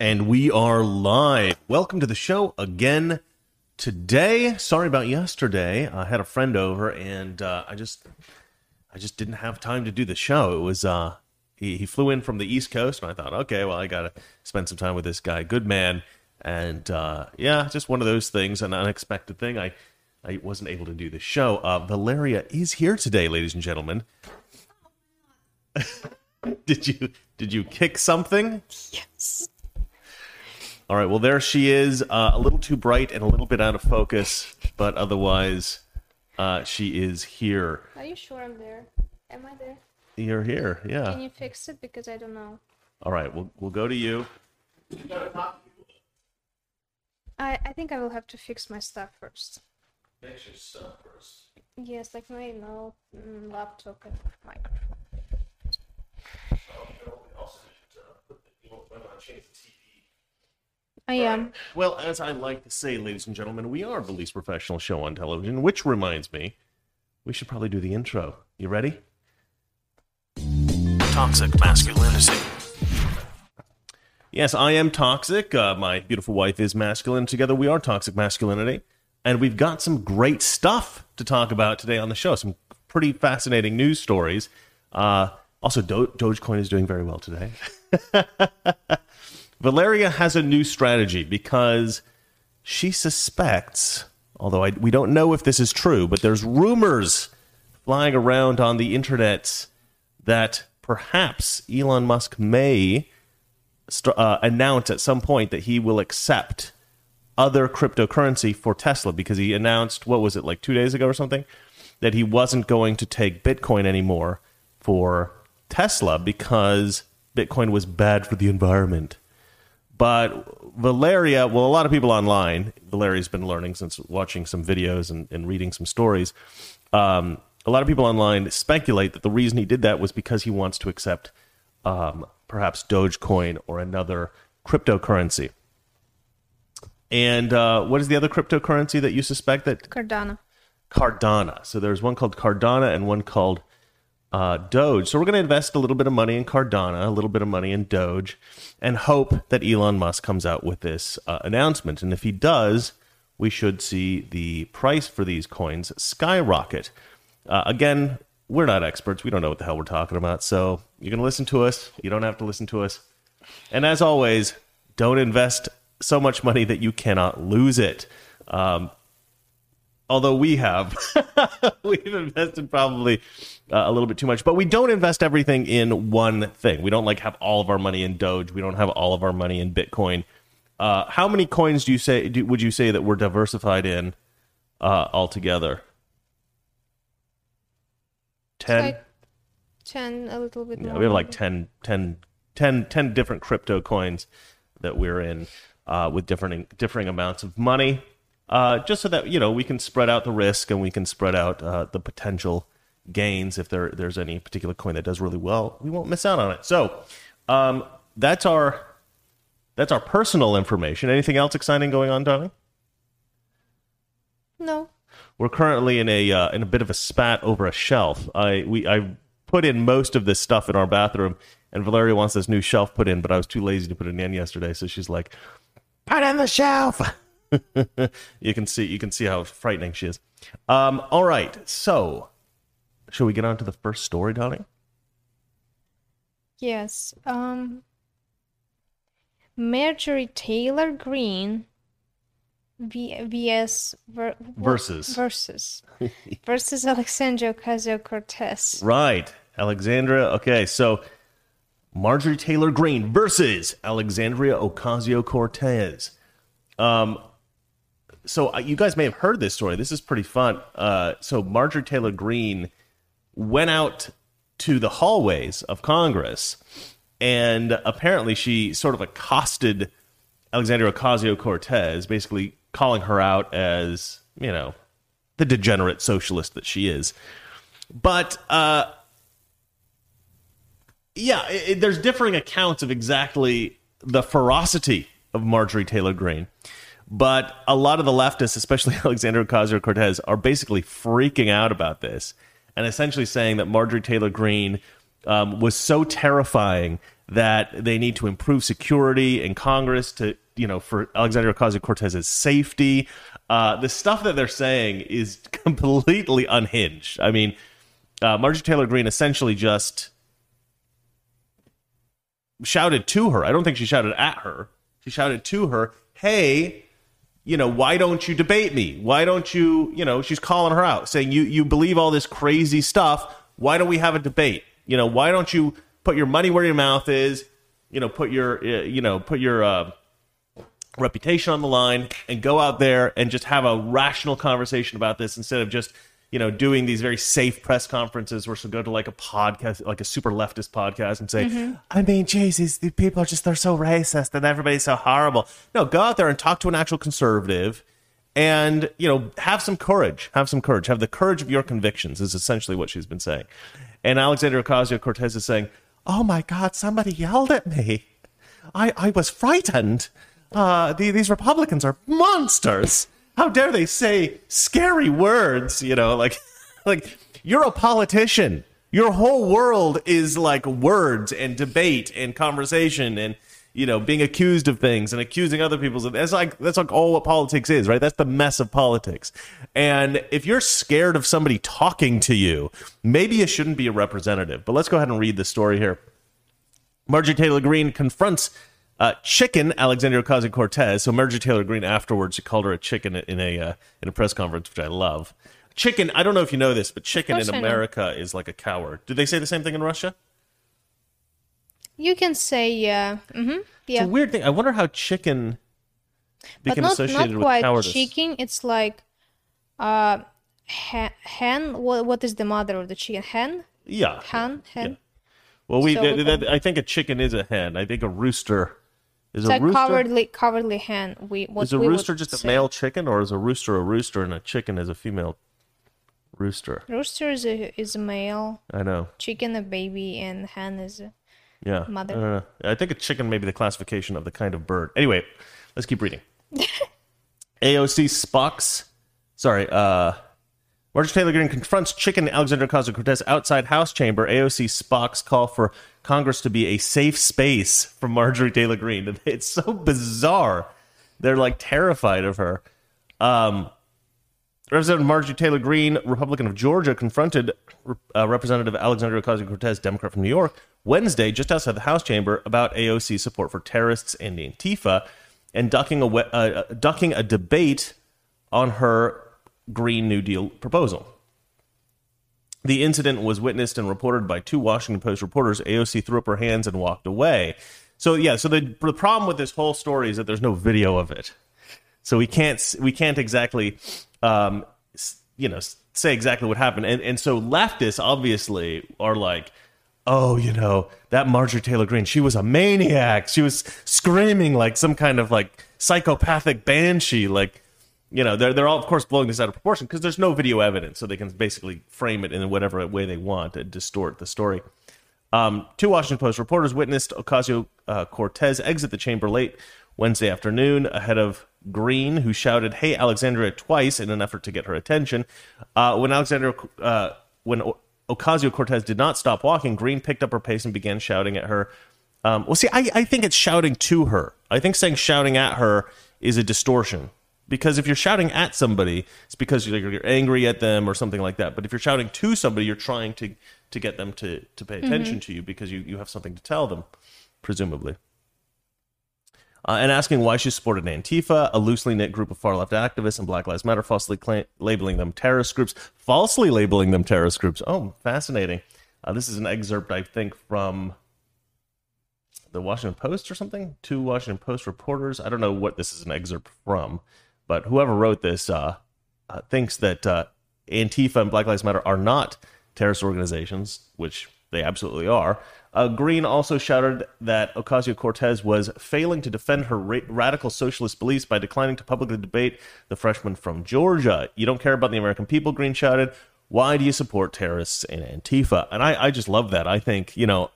And we are live. Welcome to the show again today. Sorry about yesterday. I had a friend over and uh, I just I just didn't have time to do the show. It was uh he, he flew in from the East Coast and I thought, okay, well I gotta spend some time with this guy. Good man. And uh, yeah, just one of those things, an unexpected thing. I I wasn't able to do the show. Uh, Valeria is here today, ladies and gentlemen. did you did you kick something? Yes. All right. Well, there she is. Uh, a little too bright and a little bit out of focus, but otherwise, uh, she is here. Are you sure I'm there? Am I there? You're here. Yeah. Can you fix it? Because I don't know. All right. We'll we'll go to you. I, I think I will have to fix my stuff first. Fix your stuff first. Yes, like my note, mm, laptop, and microphone. I am. Well, as I like to say, ladies and gentlemen, we are the least professional show on television, which reminds me, we should probably do the intro. You ready? Toxic masculinity. Yes, I am toxic. Uh, my beautiful wife is masculine. Together we are toxic masculinity. And we've got some great stuff to talk about today on the show. Some pretty fascinating news stories. Uh, also, Do- Dogecoin is doing very well today. Valeria has a new strategy because she suspects, although I, we don't know if this is true, but there's rumors flying around on the internet that perhaps Elon Musk may uh, announce at some point that he will accept other cryptocurrency for Tesla because he announced, what was it, like two days ago or something, that he wasn't going to take Bitcoin anymore for Tesla because Bitcoin was bad for the environment. But Valeria, well, a lot of people online, Valeria's been learning since watching some videos and, and reading some stories. Um, a lot of people online speculate that the reason he did that was because he wants to accept um, perhaps Dogecoin or another cryptocurrency. And uh, what is the other cryptocurrency that you suspect that Cardano. Cardano. So there's one called Cardano and one called uh, Doge. So we're going to invest a little bit of money in Cardano, a little bit of money in Doge, and hope that Elon Musk comes out with this uh, announcement. And if he does, we should see the price for these coins skyrocket. Uh, again, we're not experts. We don't know what the hell we're talking about. So you can listen to us. You don't have to listen to us. And as always, don't invest so much money that you cannot lose it. Um, although we have. We've invested probably uh, a little bit too much. But we don't invest everything in one thing. We don't like have all of our money in doge. We don't have all of our money in bitcoin. Uh, how many coins do you say do, would you say that we're diversified in uh, altogether? 10 Like 10, a little bit yeah, more. we have like 10, 10, 10, 10 different crypto coins that we're in uh, with different differing amounts of money, uh, just so that you know we can spread out the risk and we can spread out uh, the potential gains if there there's any particular coin that does really well. We won't miss out on it. So um, that's our that's our personal information. Anything else exciting going on, Donnie? No. We're currently in a uh, in a bit of a spat over a shelf. I we I put in most of this stuff in our bathroom, and Valeria wants this new shelf put in, but I was too lazy to put it in yesterday. So she's like, "Put in the shelf." you can see you can see how frightening she is. Um, all right, so shall we get on to the first story, Donnie? Yes. Um. Marjorie Taylor Greene v- vs ver- Versus. versus versus Alexandria Ocasio Cortez. Right, Alexandria. Okay, so Marjorie Taylor Greene versus Alexandria Ocasio Cortez. Um, so uh, you guys may have heard this story. This is pretty fun. Uh, so Marjorie Taylor Greene went out to the hallways of Congress, and apparently she sort of accosted Alexandria Ocasio Cortez, basically calling her out as you know the degenerate socialist that she is. But uh, yeah, it, it- there's differing accounts of exactly the ferocity of Marjorie Taylor Greene. But a lot of the leftists, especially Alexandria Ocasio Cortez, are basically freaking out about this and essentially saying that Marjorie Taylor Greene um, was so terrifying that they need to improve security in Congress to, you know, for Alexandria Ocasio Cortez's safety. Uh, the stuff that they're saying is completely unhinged. I mean, uh, Marjorie Taylor Greene essentially just shouted to her. I don't think she shouted at her. She shouted to her, "Hey, you know, why don't you debate me? Why don't you, you know, she's calling her out, saying you you believe all this crazy stuff. Why don't we have a debate? You know, why don't you put your money where your mouth is? You know, put your uh, you know, put your uh, reputation on the line and go out there and just have a rational conversation about this instead of just you know, doing these very safe press conferences where she'll go to like a podcast, like a super leftist podcast and say, mm-hmm. I mean, Jesus, the people are just, they're so racist and everybody's so horrible. No, go out there and talk to an actual conservative and, you know, have some courage. Have some courage. Have the courage of your convictions, is essentially what she's been saying. And Alexandria Ocasio Cortez is saying, Oh my God, somebody yelled at me. I, I was frightened. Uh, the, these Republicans are monsters how dare they say scary words you know like like you're a politician. Your whole world is like words and debate and conversation and you know being accused of things and accusing other people that's like that's like all what politics is right? That's the mess of politics. And if you're scared of somebody talking to you maybe you shouldn't be a representative. But let's go ahead and read the story here. Marjorie taylor greene confronts uh, chicken Alexandria Ocasio Cortez. So Marjorie Taylor Greene afterwards she called her a chicken in a uh, in a press conference, which I love. Chicken. I don't know if you know this, but chicken in America is like a coward. Do they say the same thing in Russia? You can say yeah. Mm-hmm. Yeah. It's a weird thing. I wonder how chicken became but not, associated not with quite cowardice. Chicken. It's like uh, hen. What what is the mother of the chicken? Hen. Yeah. Hen. Hen. Yeah. Well, we, So th- we th- I think a chicken is a hen. I think a rooster is It's a rooster. cowardly, cowardly hen. We what is a we rooster just a male chicken, or is a rooster a rooster and a chicken is a female rooster? Rooster is a is a male. I know. Chicken a baby, and hen is a Yeah. Mother. I don't know. I think a chicken may be the classification of the kind of bird. Anyway, let's keep reading. AOC Spock's sorry, uh Marjorie Taylor Greene confronts chicken Alexandra Ocasio Cortez outside House chamber. AOC Spock's call for Congress to be a safe space for Marjorie Taylor Greene. It's so bizarre. They're like terrified of her. Um, Representative Marjorie Taylor Greene, Republican of Georgia, confronted uh, Representative Alexandria Ocasio Cortez, Democrat from New York, Wednesday, just outside the House chamber, about AOC support for terrorists and Antifa, and ducking a uh, ducking a debate on her Green New Deal proposal. The incident was witnessed and reported by two Washington Post reporters. AOC threw up her hands and walked away. So yeah, so the the problem with this whole story is that there's no video of it. So we can't we can't exactly um, you know say exactly what happened. And and so leftists obviously are like, oh, you know that Marjorie Taylor Greene, she was a maniac. She was screaming like some kind of like psychopathic banshee. Like you know they're they're all of course blowing this out of proportion because there's no video evidence, so they can basically frame it in whatever way they want and distort the story. Um, two Washington Post reporters witnessed Ocasio uh, Cortez exit the chamber late Wednesday afternoon ahead of Greene, who shouted "Hey Alexandria" twice in an effort to get her attention. Uh, when Alexandria, uh, when Ocasio Cortez did not stop walking, Greene picked up her pace and began shouting at her. Um, well, see, I, I think it's shouting to her. I think saying shouting at her is a distortion because if you're shouting at somebody, it's because you're, you're angry at them or something like that. But if you're shouting to somebody, you're trying to to get them to to pay attention to you because you, you have something to tell them, presumably. Uh, and asking why she supported Antifa, a loosely knit group of far left activists, and Black Lives Matter, falsely labeling them terrorist groups, falsely labeling them terrorist groups. Oh, fascinating. Uh, this is an excerpt, I think, from the Washington Post or something. Two Washington Post reporters. I don't know what this is an excerpt from, but whoever wrote this uh, uh, thinks that uh, Antifa and Black Lives Matter are not terrorist organizations, which they absolutely are. Uh, Greene also shouted that Ocasio Cortez was failing to defend her ra- radical socialist beliefs by declining to publicly debate the freshman from Georgia. You don't care about the American people, Greene shouted. Why do you support terrorists and Antifa? And I, I just love that. I think, you know,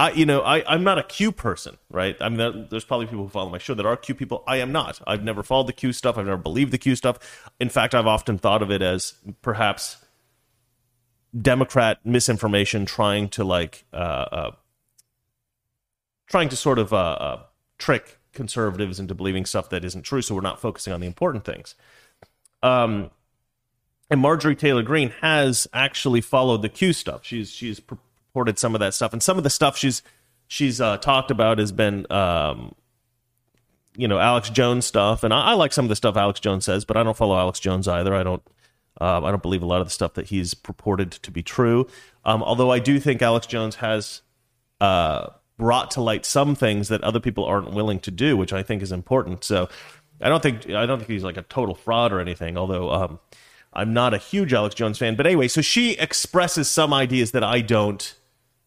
I, you know, I, I'm not a Q person, right? I mean, there's probably people who follow my show that are Q people. I am not. I've never followed the Q stuff. I've never believed the Q stuff. In fact, I've often thought of it as perhaps Democrat misinformation trying to like uh, uh, trying to sort of uh, uh, trick conservatives into believing stuff that isn't true, so we're not focusing on the important things. Um, and Marjorie Taylor Greene has actually followed the Q stuff. She's she's reported some of that stuff, and some of the stuff she's she's uh, talked about has been, um, you know, Alex Jones stuff, and I, I, like some of the stuff Alex Jones says, but I don't follow Alex Jones either. I don't. Uh, I don't believe a lot of the stuff that he's purported to be true. Um, although I do think Alex Jones has uh, brought to light some things that other people aren't willing to do, which I think is important. So I don't think I don't think he's like a total fraud or anything. Although um, I'm not a huge Alex Jones fan, but anyway, so she expresses some ideas that I don't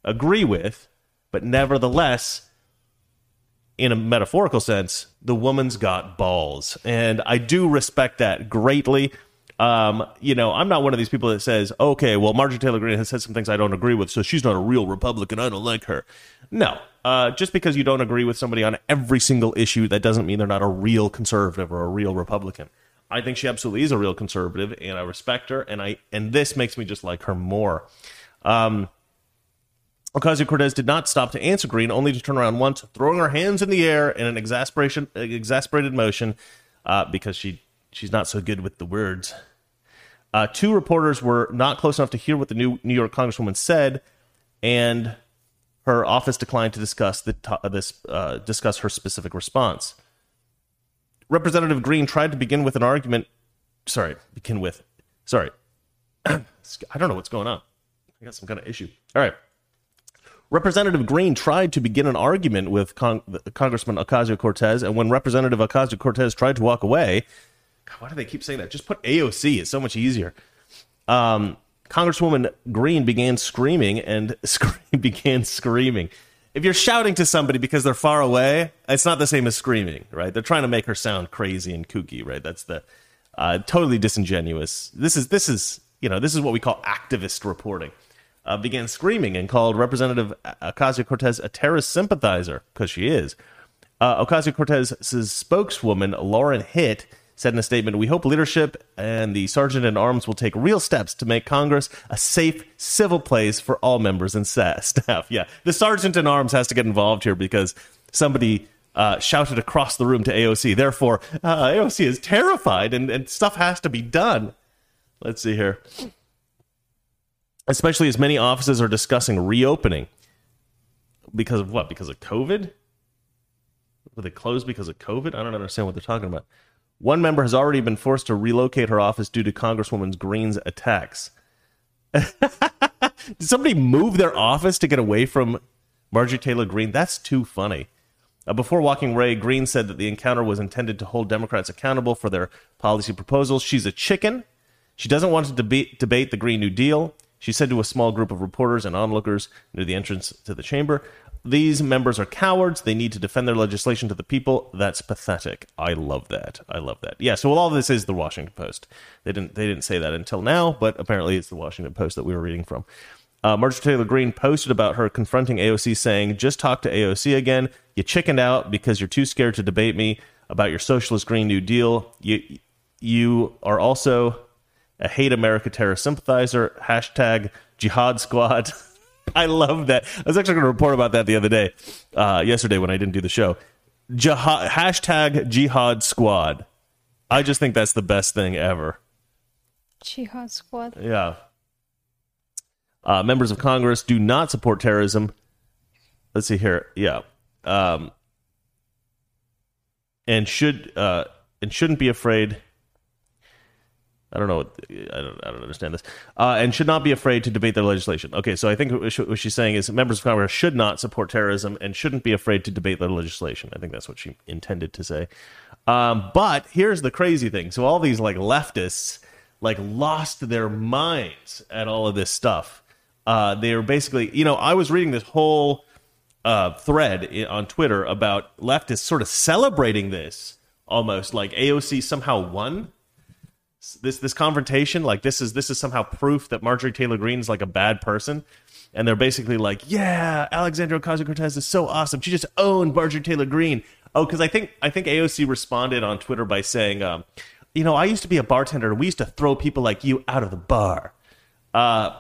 agree with, but nevertheless, in a metaphorical sense, the woman's got balls, and I do respect that greatly. Um, you know, I'm not one of these people that says, okay, well, Marjorie Taylor Greene has said some things I don't agree with, so she's not a real Republican. I don't like her. No, uh, just because you don't agree with somebody on every single issue, that doesn't mean they're not a real conservative or a real Republican. I think she absolutely is a real conservative, and I respect her, and I and this makes me just like her more. Um, Ocasio Cortez did not stop to answer Greene, only to turn around once, throwing her hands in the air in an exasperation, exasperated motion, uh, because she she's not so good with the words. Uh, two reporters were not close enough to hear what the new New York Congresswoman said, and her office declined to discuss the this uh, discuss her specific response. Representative Green tried to begin with an argument. Sorry, begin with. Sorry, I don't know what's going on. I got some kind of issue. All right. Representative Greene tried to begin an argument with Con- Congressman Ocasio Cortez, and when Representative Ocasio Cortez tried to walk away, God, why do they keep saying that? Just put AOC. It's so much easier. Um, Congresswoman Greene began screaming and began screaming. If you're shouting to somebody because they're far away, it's not the same as screaming, right? They're trying to make her sound crazy and kooky, right? That's the uh, totally disingenuous. This is this is you know this is what we call activist reporting uh, began screaming and called Representative Ocasio Cortez a terrorist sympathizer, because she is. Uh, Ocasio Cortez's spokeswoman, Lauren Hitt, said in a statement We hope leadership and the sergeant at arms will take real steps to make Congress a safe, civil place for all members and staff. Yeah, the sergeant at arms has to get involved here because somebody uh, shouted across the room to AOC. Therefore, uh, AOC is terrified and, and stuff has to be done. Let's see here especially as many offices are discussing reopening. Because of what? Because of COVID? Were they closed because of COVID? I don't understand what they're talking about. One member has already been forced to relocate her office due to Congresswoman Greene's attacks. Did somebody move their office to get away from Marjorie Taylor Greene? That's too funny. Uh, before walking away, Greene said that the encounter was intended to hold Democrats accountable for their policy proposals. She's a chicken. She doesn't want to debate the Green New Deal. She said to a small group of reporters and onlookers near the entrance to the chamber, These members are cowards. They need to defend their legislation to the people. That's pathetic. I love that. I love that. Yeah, so all this is the Washington Post. They didn't they didn't say that until now, but apparently it's the Washington Post that we were reading from. Uh, Marjorie Taylor Greene posted about her confronting AOC, saying, Just talk to AOC again. You chickened out because you're too scared to debate me about your socialist Green New Deal. You, you are also a hate America terror sympathizer, hashtag jihad squad. I love that. I was actually going to report about that the other day, uh, yesterday when I didn't do the show. Jihad, hashtag jihad squad. I just think that's the best thing ever. Jihad squad. Yeah. Uh, members of Congress do not support terrorism. Let's see here. Yeah. Um, and should uh, and shouldn't be afraid I don't know. What, I don't. I don't understand this. Uh, and should not be afraid to debate their legislation. Okay, so I think what she's saying is members of Congress should not support terrorism and shouldn't be afraid to debate their legislation. I think that's what she intended to say. Um, but here's the crazy thing. So all these like leftists like lost their minds at all of this stuff. Uh, they were basically, you know, I was reading this whole uh, thread on Twitter about leftists sort of celebrating this almost like AOC somehow won this this confrontation like this is this is somehow proof that Marjorie Taylor Greene is like a bad person. And they're basically like yeah Alexandria Ocasio-Cortez is so awesome. She just owned Marjorie Taylor Greene. Oh cuz I think I think AOC responded on Twitter by saying um, you know I used to be a bartender and we used to throw people like you out of the bar. Uh,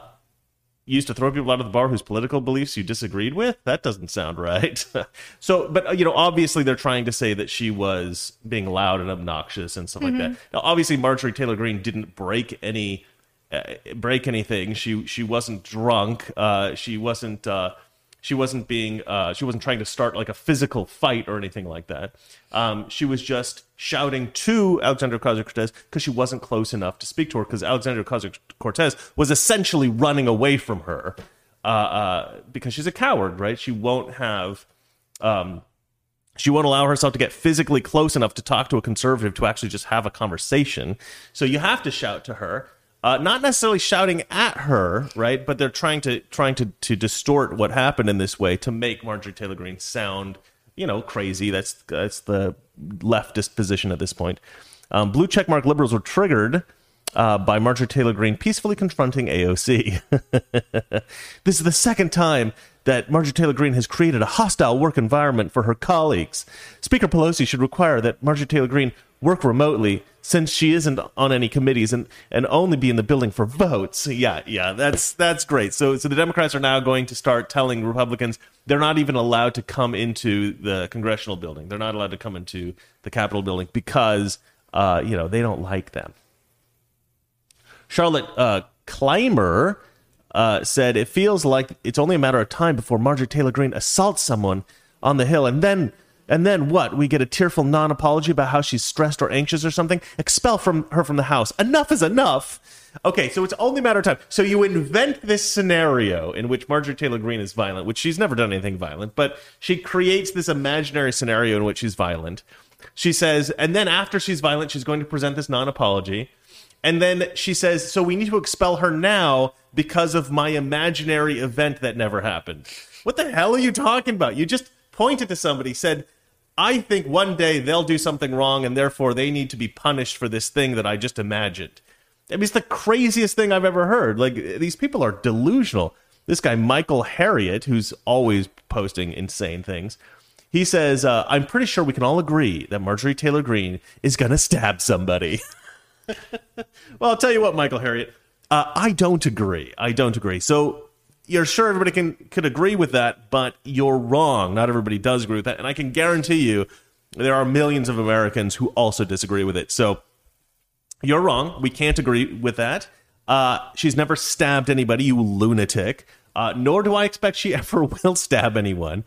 used to throw people out of the bar whose political beliefs you disagreed with? That doesn't sound right. so, but you know, obviously they're trying to say that she was being loud and obnoxious and stuff like that. Now, obviously Marjorie Taylor Greene didn't break any uh, break anything. She she wasn't drunk. Uh, she wasn't. Uh, she wasn't being. Uh, she wasn't trying to start like a physical fight or anything like that. Um, she was just shouting to Alexandra Ocasio Cortez because she wasn't close enough to speak to her because Alexandra Ocasio Cortez was essentially running away from her uh, uh, because she's a coward, right? She won't have. Um, she won't allow herself to get physically close enough to talk to a conservative to actually just have a conversation. So you have to shout to her uh, not necessarily shouting at her, right? But they're trying to trying to to distort what happened in this way to make Marjorie Taylor Greene sound, you know, crazy. That's that's the leftist position at this point. Um, blue checkmark liberals were triggered uh, by Marjorie Taylor Greene peacefully confronting AOC. this is the second time that Marjorie Taylor Greene has created a hostile work environment for her colleagues. Speaker Pelosi should require that Marjorie Taylor Greene work remotely since she isn't on any committees and, and only be in the building for votes. Yeah, yeah, that's that's great. So so the Democrats are now going to start telling Republicans they're not even allowed to come into the congressional building. They're not allowed to come into the Capitol building because uh, you know they don't like them. Charlotte uh, Clymer uh, said it feels like it's only a matter of time before Marjorie Taylor Greene assaults someone on the Hill, and then and then what? We get a tearful non-apology about how she's stressed or anxious or something. Expel from her from the house. Enough is enough. Okay, so it's only a matter of time. So you invent this scenario in which Marjorie Taylor Greene is violent, which she's never done anything violent, but she creates this imaginary scenario in which she's violent. She says, and then after she's violent, she's going to present this non-apology. And then she says, So we need to expel her now because of my imaginary event that never happened. What the hell are you talking about? You just pointed to somebody, said, I think one day they'll do something wrong and therefore they need to be punished for this thing that I just imagined. I mean, it's the craziest thing I've ever heard. Like, these people are delusional. This guy, Michael Harriot, who's always posting insane things, he says, uh, I'm pretty sure we can all agree that Marjorie Taylor Greene is going to stab somebody. well, I'll tell you what, Michael Harriot, uh, I don't agree. I don't agree. So you're sure everybody can could agree with that, but you're wrong. Not everybody does agree with that, and I can guarantee you there are millions of Americans who also disagree with it. So you're wrong. We can't agree with that. Uh, she's never stabbed anybody, you lunatic. Uh, nor do I expect she ever will stab anyone.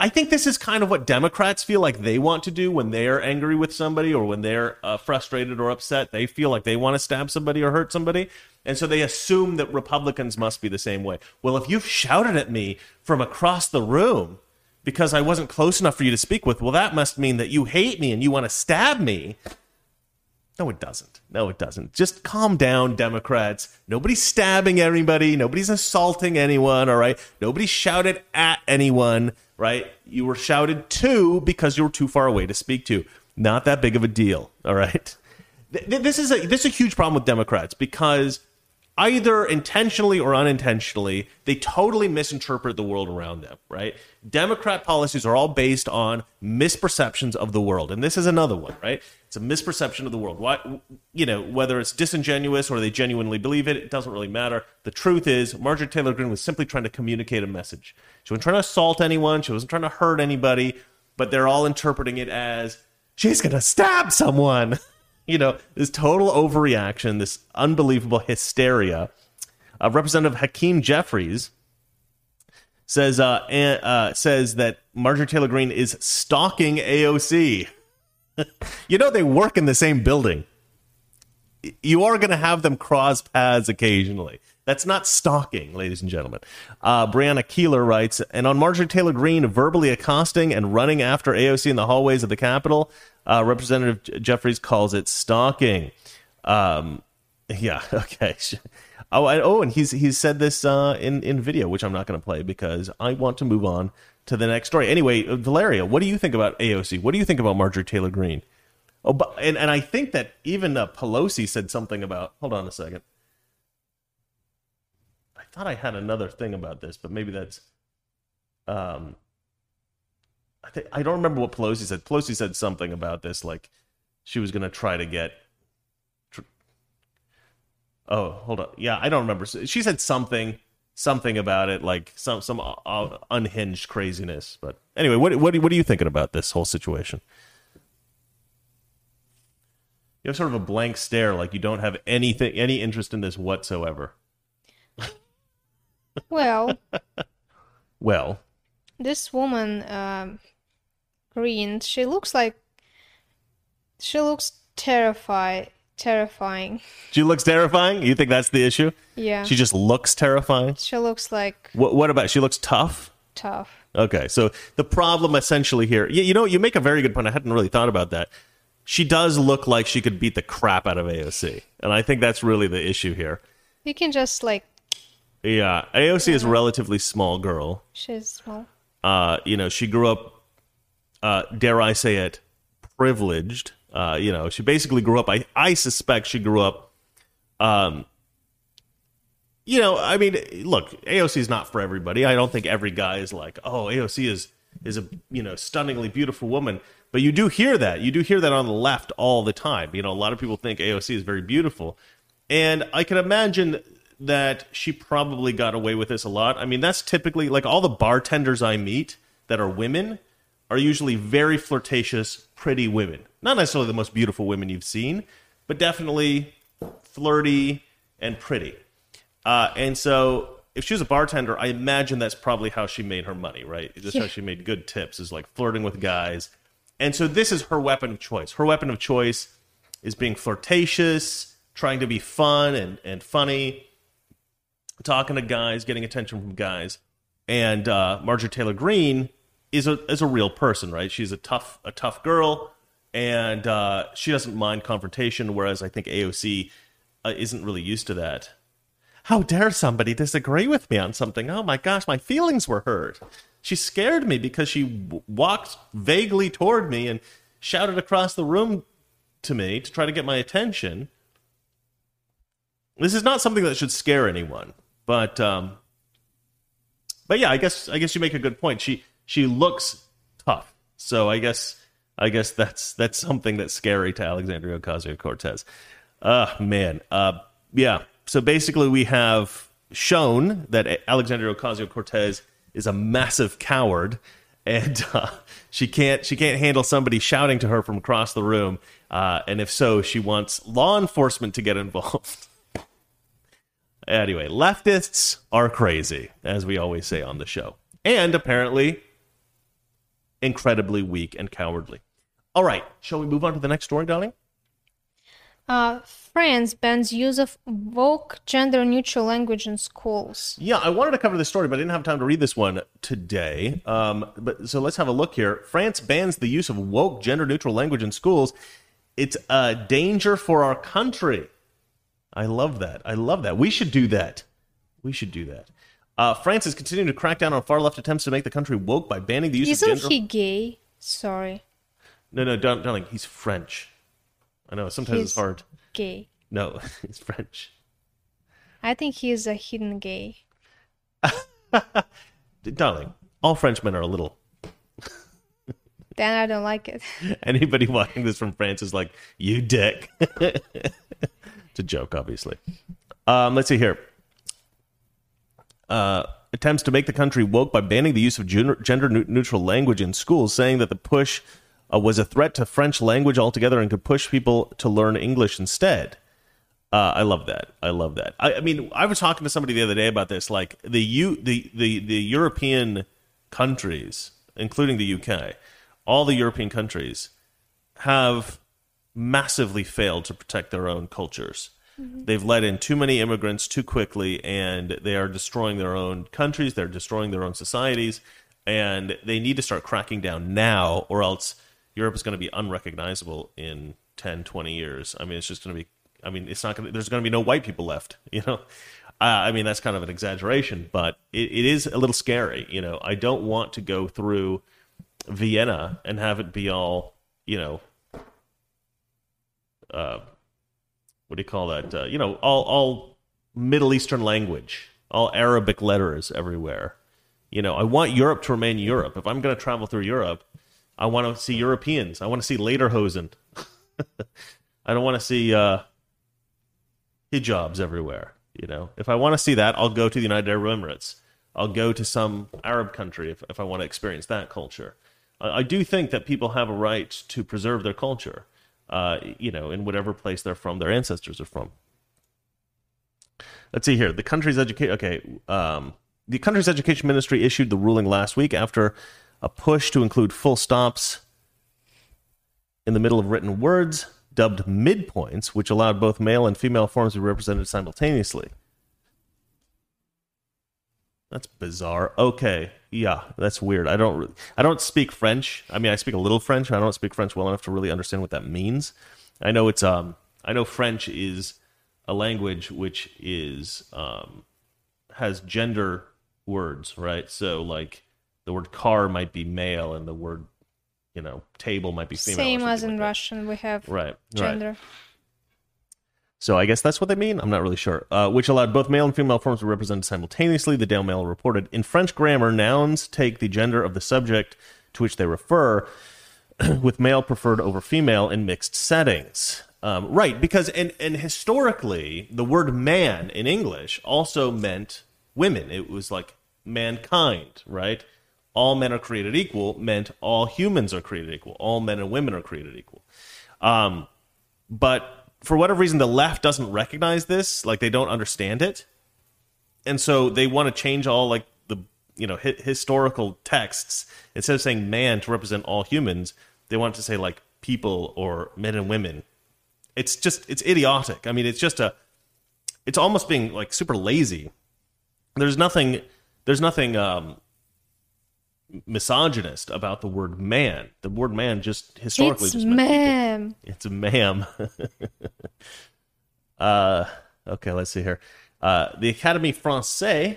I think this is kind of what Democrats feel like they want to do when they're angry with somebody or when they're uh, frustrated or upset. They feel like they want to stab somebody or hurt somebody. And so they assume that Republicans must be the same way. Well, if you've shouted at me from across the room because I wasn't close enough for you to speak with, well, that must mean that you hate me and you want to stab me. No, it doesn't. No, it doesn't. Just calm down, Democrats. Nobody's stabbing anybody. Nobody's assaulting anyone, all right? Nobody shouted at anyone right? You were shouted to because you were too far away to speak to. Not that big of a deal, all right? This is a this is a huge problem with Democrats because either intentionally or unintentionally, they totally misinterpret the world around them, right? Democrat policies are all based on misperceptions of the world. And this is another one, right? It's a misperception of the world. Why, you know, whether it's disingenuous or they genuinely believe it, it doesn't really matter. The truth is, Marjorie Taylor Greene was simply trying to communicate a message. She wasn't trying to assault anyone, she wasn't trying to hurt anybody, but they're all interpreting it as she's going to stab someone. you know, this total overreaction, this unbelievable hysteria. Uh, Representative Hakeem Jeffries says uh, uh, says that Marjorie Taylor Greene is stalking AOC. you know they work in the same building. You are going to have them cross paths occasionally. That's not stalking, ladies and gentlemen. Uh, Brianna Keilar writes, and on Marjorie Taylor Greene verbally accosting and running after AOC in the hallways of the Capitol, uh, Representative Jeffries calls it stalking. Um, yeah, okay. Oh, and, oh, and he's he's said this uh, in in video, which I'm not going to play because I want to move on to the next story. Anyway, uh, Valeria, what do you think about AOC? What do you think about Marjorie Taylor Greene? Oh, but, and and I think that even uh, Pelosi said something about. Hold on a second I thought I had another thing about this, but maybe that's. Um, I think I don't remember what Pelosi said. Pelosi said something about this, like she was going to try to get. Tr- oh, hold on. Yeah, I don't remember. She said something something about it, like some some uh, unhinged craziness. But anyway, what what what are you thinking about this whole situation? You have sort of a blank stare, like you don't have anything, any interest in this whatsoever. Well, Well, this woman, um, She looks like she looks terrified, terrifying. she looks terrifying. You think that's the issue? Yeah, She just looks terrifying. she looks like What what about she looks tough? tough. Okay, so the problem essentially here, you, you know, you make a very good point. I hadn't really thought about that. She does look like she could beat the crap out of AOC, and I think that's really the issue here. You can just like Yeah, AOC is a relatively small girl. she's small. Uh, you know, she grew up, uh, dare I say it, privileged. Uh, you know, she basically grew up. I I suspect she grew up. Um, you know, I mean, look, AOC is not for everybody. I don't think every guy is like, oh, AOC is is a you know stunningly beautiful woman. But you do hear that. You do hear that on the left all the time. You know, a lot of people think AOC is very beautiful, and I can imagine that she probably got away with this a lot. I mean, that's typically like all the bartenders I meet that are women are usually very flirtatious, pretty women. Not necessarily the most beautiful women you've seen, but definitely flirty and pretty. Uh, and so, if she was a bartender, I imagine that's probably how she made her money, right? Just how she made good tips is like flirting with guys. And so, this is her weapon of choice. Her weapon of choice is being flirtatious, trying to be fun and, and funny, talking to guys, getting attention from guys. And uh, Marjorie Taylor Greene is a is a real person, right? She's a tough a tough girl, and uh, she doesn't mind confrontation. Whereas I think AOC uh, isn't really used to that. How dare somebody disagree with me on something? Oh my gosh, my feelings were hurt. She scared me because she w- walked vaguely toward me and shouted across the room to me to try to get my attention. This is not something that should scare anyone, but um, but yeah, I guess I guess you make a good point. She she looks tough, so I guess I guess that's that's something that's scary to Alexandria Ocasio Cortez. Uh man, uh yeah. So basically, we have shown that Alexandria Ocasio Cortez is a massive coward, and uh, she can't she can't handle somebody shouting to her from across the room. Uh, and if so, she wants law enforcement to get involved. Anyway, leftists are crazy, as we always say on the show, and apparently incredibly weak and cowardly. All right, shall we move on to the next story, darling? Uh, France bans use of woke gender-neutral language in schools. Yeah, I wanted to cover this story, but I didn't have time to read this one today. Um, but so let's have a look here. France bans the use of woke gender-neutral language in schools. It's a danger for our country. I love that. I love that. We should do that. We should do that. Uh, France is continuing to crack down on far left attempts to make the country woke by banning the use. Isn't of gender. he gay? Sorry, No, no, darling, darling, he's French. I know sometimes it's hard. gay. No, he's French. I think he's a hidden gay. Darling, all Frenchmen are a little. Then I don't like it. Anybody watching this from France is like, you dick. it's a joke, obviously. Um, let's see here. Uh, attempts to make the country woke by banning the use of gender neutral language in schools, saying that the push uh, was a threat to French language altogether and could push people to learn English instead. Uh, I love that. I love that. I, I mean, I was talking to somebody the other day about this. Like the U, the the the European countries, including the UK, all the European countries have massively failed to protect their own cultures. They've let in too many immigrants too quickly, and they are destroying their own countries. They're destroying their own societies, and they need to start cracking down now, or else Europe is going to be unrecognizable in 10, 20 years. I mean, it's just going to be. I mean, it's not going to. There's going to be no white people left. You know. Uh, I mean, that's kind of an exaggeration, but it, it is a little scary. You know, I don't want to go through Vienna and have it be all, you know, uh, what do you call that? Uh, you know, all all Middle Eastern language, all Arabic letters everywhere. You know, I want Europe to remain Europe. If I'm going to travel through Europe, I want to see Europeans. I want to see Lederhosen. I don't want to see uh, hijabs everywhere. You know, if I want to see that, I'll go to the United Arab Emirates. I'll go to some Arab country if, if I want to experience that culture. I, I do think that people have a right to preserve their culture, uh, you know, in whatever place they're from, their ancestors are from. Let's see here. The country's education. Okay, um, the country's education ministry issued the ruling last week after a push to include full stops in the middle of written words, dubbed midpoints, which allowed both male and female forms to be represented simultaneously. That's bizarre. Okay, yeah, that's weird. I don't, I don't speak French. I mean, I speak a little French. I don't speak French well enough to really understand what that means. I know it's, um, I know French is a language which is um, has gender words, right? So like the word car might be male, and the word, you know, table might be female. Same as in like. Russian, we have Right, right. So I guess that's what they mean. I'm not really sure. Uh, which allowed both male and female forms to be represented simultaneously. The Daily Mail reported in French grammar, nouns take the gender of the subject to which they refer, with male preferred over female in mixed settings. Um, right, because and and historically, the word man in English also meant women. It was like mankind, right? All men are created equal meant all humans are created equal. All men and women are created equal. Um, but for whatever reason the left doesn't recognize this like they don't understand it. And so they want to change all like the you know hi- historical texts. Instead of saying man to represent all humans they want to say like people or men and women. It's just it's idiotic. I mean it's just a it's almost being like super lazy. There's nothing there's nothing um misogynist about the word man the word man just historically It's just ma'am. It's a ma'am. uh, okay, let's see here. Uh, the Académie Française,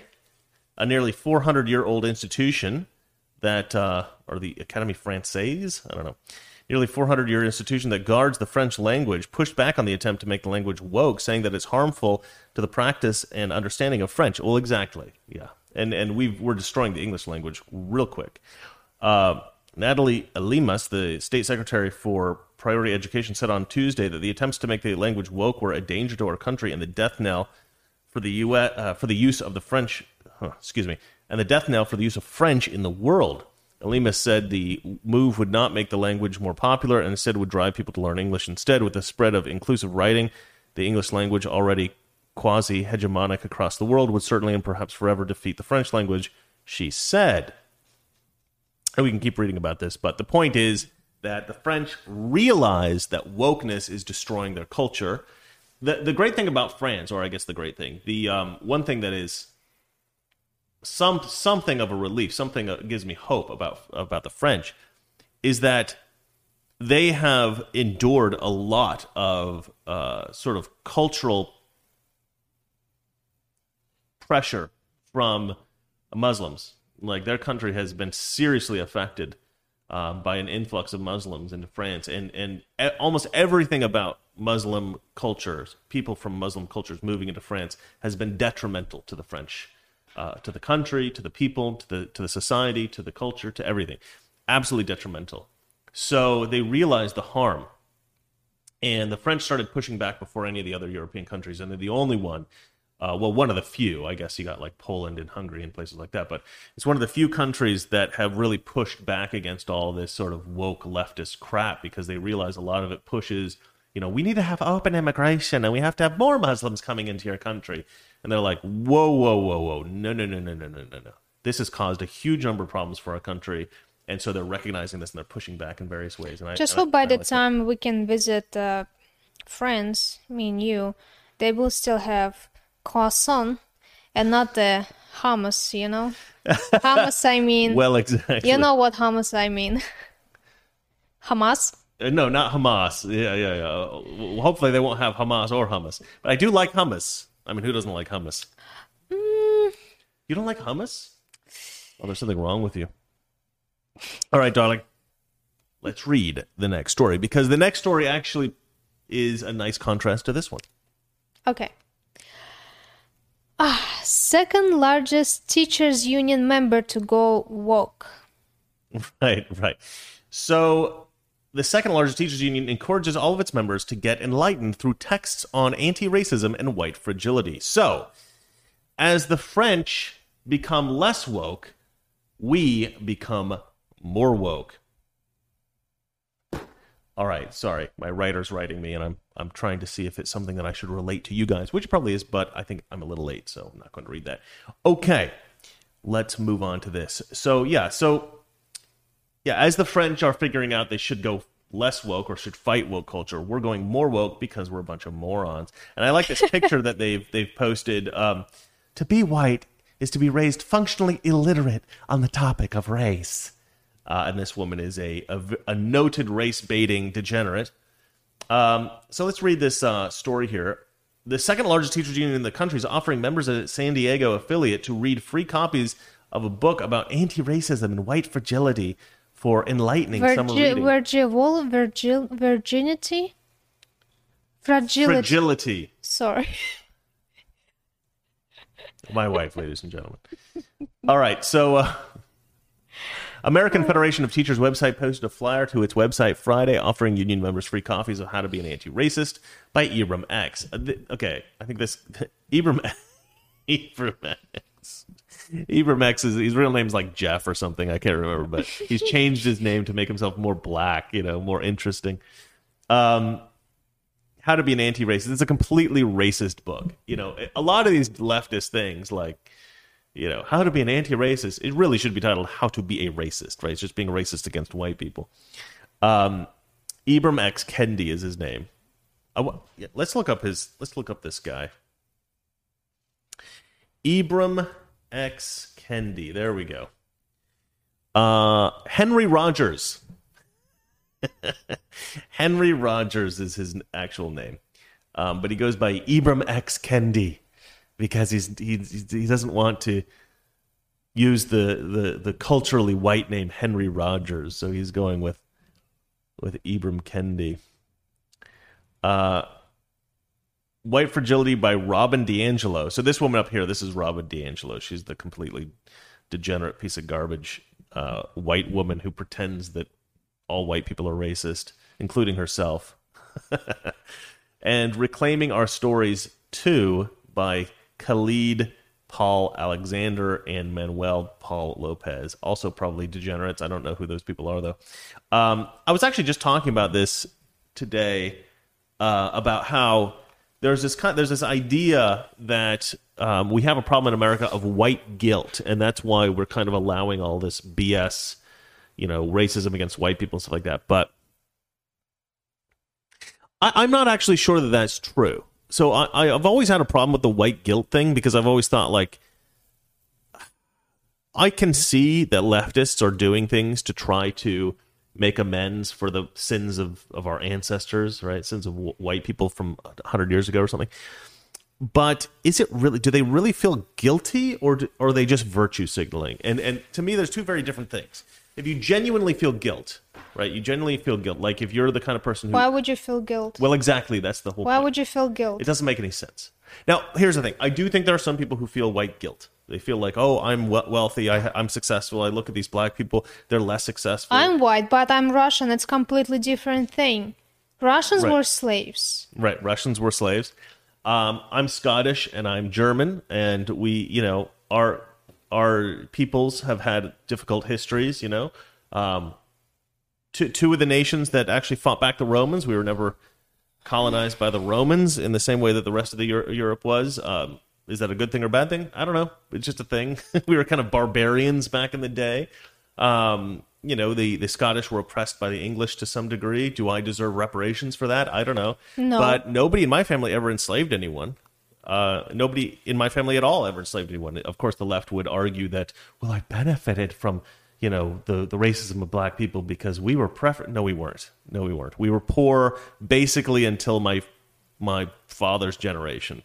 a nearly 400 year old institution that, uh, or the Académie Française, I don't know, nearly 400 year institution that guards the French language, pushed back on the attempt to make the language woke, saying that it's harmful to the practice and understanding of French. Well, exactly, yeah. And and we we're destroying the English language real quick. Uh, Nathalie Elimas, the state secretary for priority education, said on Tuesday that the attempts to make the language woke were a danger to our country and the death knell for the U.S. Uh, for the use of the French. huh, excuse me, and the death knell for the use of French in the world. Elimas said the move would not make the language more popular and instead would drive people to learn English instead. With the spread of inclusive writing, the English language already quasi hegemonic across the world would certainly and perhaps forever defeat the French language. She said. And we can keep reading about this, but the point is that the French realize that wokeness is destroying their culture. The the great thing about France, or I guess the great thing, the um, one thing that is some something of a relief, something that gives me hope about about the French, is that they have endured a lot of uh, sort of cultural pressure from Muslims. Like their country has been seriously affected um, by an influx of Muslims into France, and and almost everything about Muslim cultures, people from Muslim cultures moving into France, has been detrimental to the French, uh, to the country, to the people, to the to the society, to the culture, to everything, absolutely detrimental. So they realized the harm and the French started pushing back before any of the other European countries, and they're the only one. Uh, well, one of the few, I guess you got like Poland and Hungary and places like that, but it's one of the few countries that have really pushed back against all this sort of woke leftist crap because they realize a lot of it pushes, you know, we need to have open immigration and we have to have more Muslims coming into your country. And they're like, whoa, whoa, whoa, whoa, no, no, no, no, no, no, no, no. This has caused a huge number of problems for our country. And so they're recognizing this and they're pushing back in various ways. And I Just hope by the like time we can visit uh, France, me and you, they will still have croissant and not the hummus, you know? hummus, I mean. Well, exactly. you know what hummus I mean. Hamas? Uh, No, not Hamas. Yeah, yeah, yeah. Well, hopefully they won't have Hamas or hummus. But I do like hummus. I mean, who doesn't like hummus? Mm, You don't like hummus? Oh, there's something wrong with you. All right, darling. Let's read the next story because the next story actually is a nice contrast to this one. okay. Ah, second largest teachers union member to go woke. Right, right. So the second largest teachers union encourages all of its members to get enlightened through texts on anti-racism and white fragility. So, as the French become less woke, we become more woke. All right, sorry, my writer's writing me, and I'm I'm trying to see if it's something that I should relate to you guys, which it probably is, but I think I'm a little late, so I'm not going to read that. Okay, let's move on to this. So yeah, so yeah, as the French are figuring out they should go less woke or should fight woke culture, we're going more woke because we're a bunch of morons. And I like this picture that they've they've posted. Um, to be white is to be raised functionally illiterate on the topic of race. Uh, and this woman is a, a, a noted race baiting degenerate. Um, so let's read this uh, story here. The second largest teachers union in the country is offering members of its San Diego affiliate to read free copies of a book about anti-racism and white fragility for enlightening summer Virgi- reading. virgil- virgil- virginity? Fragility. Fragility. Sorry. My wife, ladies and gentlemen. All right, so uh, American Federation of Teachers website posted a flyer to its website Friday offering union members free copies of How to Be an Anti-Racist by Ibram X. Uh, okay, I think this Ibram Ibram X. Ibram X is his real name's like Jeff or something. I can't remember, but he's changed his name to make himself more black, you know, more interesting. Um, how to be an anti-racist. It's a completely racist book. You know, a lot of these leftist things, like you know, how to be an anti-racist. It really should be titled "How to Be a Racist." Right? It's just being racist against white people. Um, Ibram X Kendi is his name. Yeah, let's look up his. Let's look up this guy. Ibram X Kendi. There we go. Uh, Henry Rogers. Henry Rogers is his actual name, um, but he goes by Ibram X Kendi because he's he, he doesn't want to use the, the the culturally white name Henry Rogers, so he's going with with Ibram Kendi. Uh, White Fragility by Robin DiAngelo. So this woman up here, this is Robin DiAngelo. She's the completely degenerate piece of garbage uh, white woman who pretends that all white people are racist, including herself. and Reclaiming Our Stories 2 by Khalid Paul Alexander and Manuel Paul Lopez. Also, probably degenerates. I don't know who those people are, though. Um, I was actually just talking about this today uh, about how there's this kind, there's this idea that um, we have a problem in America of white guilt, and that's why we're kind of allowing all this BS, you know, racism against white people and stuff like that. But I, I'm not actually sure that that's true. So I, I've always had a problem with the white guilt thing because I've always thought like I can see that leftists are doing things to try to make amends for the sins of, of our ancestors, right? Sins of w- white people from 100 years ago or something. But is it really, do they really feel guilty or, do, or are they just virtue signaling? And, and to me, there's two very different things. If you genuinely feel guilt, right? You genuinely feel guilt. Like if you're the kind of person who, Why would you feel guilt? well, exactly. That's the whole Why point. would you feel guilt? It doesn't make any sense. Now, here's the thing. I do think there are some people who feel white guilt. They feel like, oh, I'm wealthy. I, I'm successful. I look at these black people. They're less successful. I'm white, but I'm Russian. It's completely different thing. Russians Right. were slaves. Right. Russians were slaves. Um, I'm Scottish and I'm German, and we, you know, our our peoples have had difficult histories. You know, um, two two of the nations that actually fought back the Romans. We were never colonized by the Romans in the same way that the rest of the Euro- Europe was. Um, is that a good thing or bad thing? I don't know. It's just a thing. we were kind of barbarians back in the day. Um, you know, the, the Scottish were oppressed by the English to some degree. Do I deserve reparations for that? I don't know. No. But nobody in my family ever enslaved anyone. Uh, nobody in my family at all ever enslaved anyone. Of course, the left would argue that, well, I benefited from, you know, the, the racism of black people because we were prefer. No, we weren't. No, we weren't. We were poor basically until my my father's generation.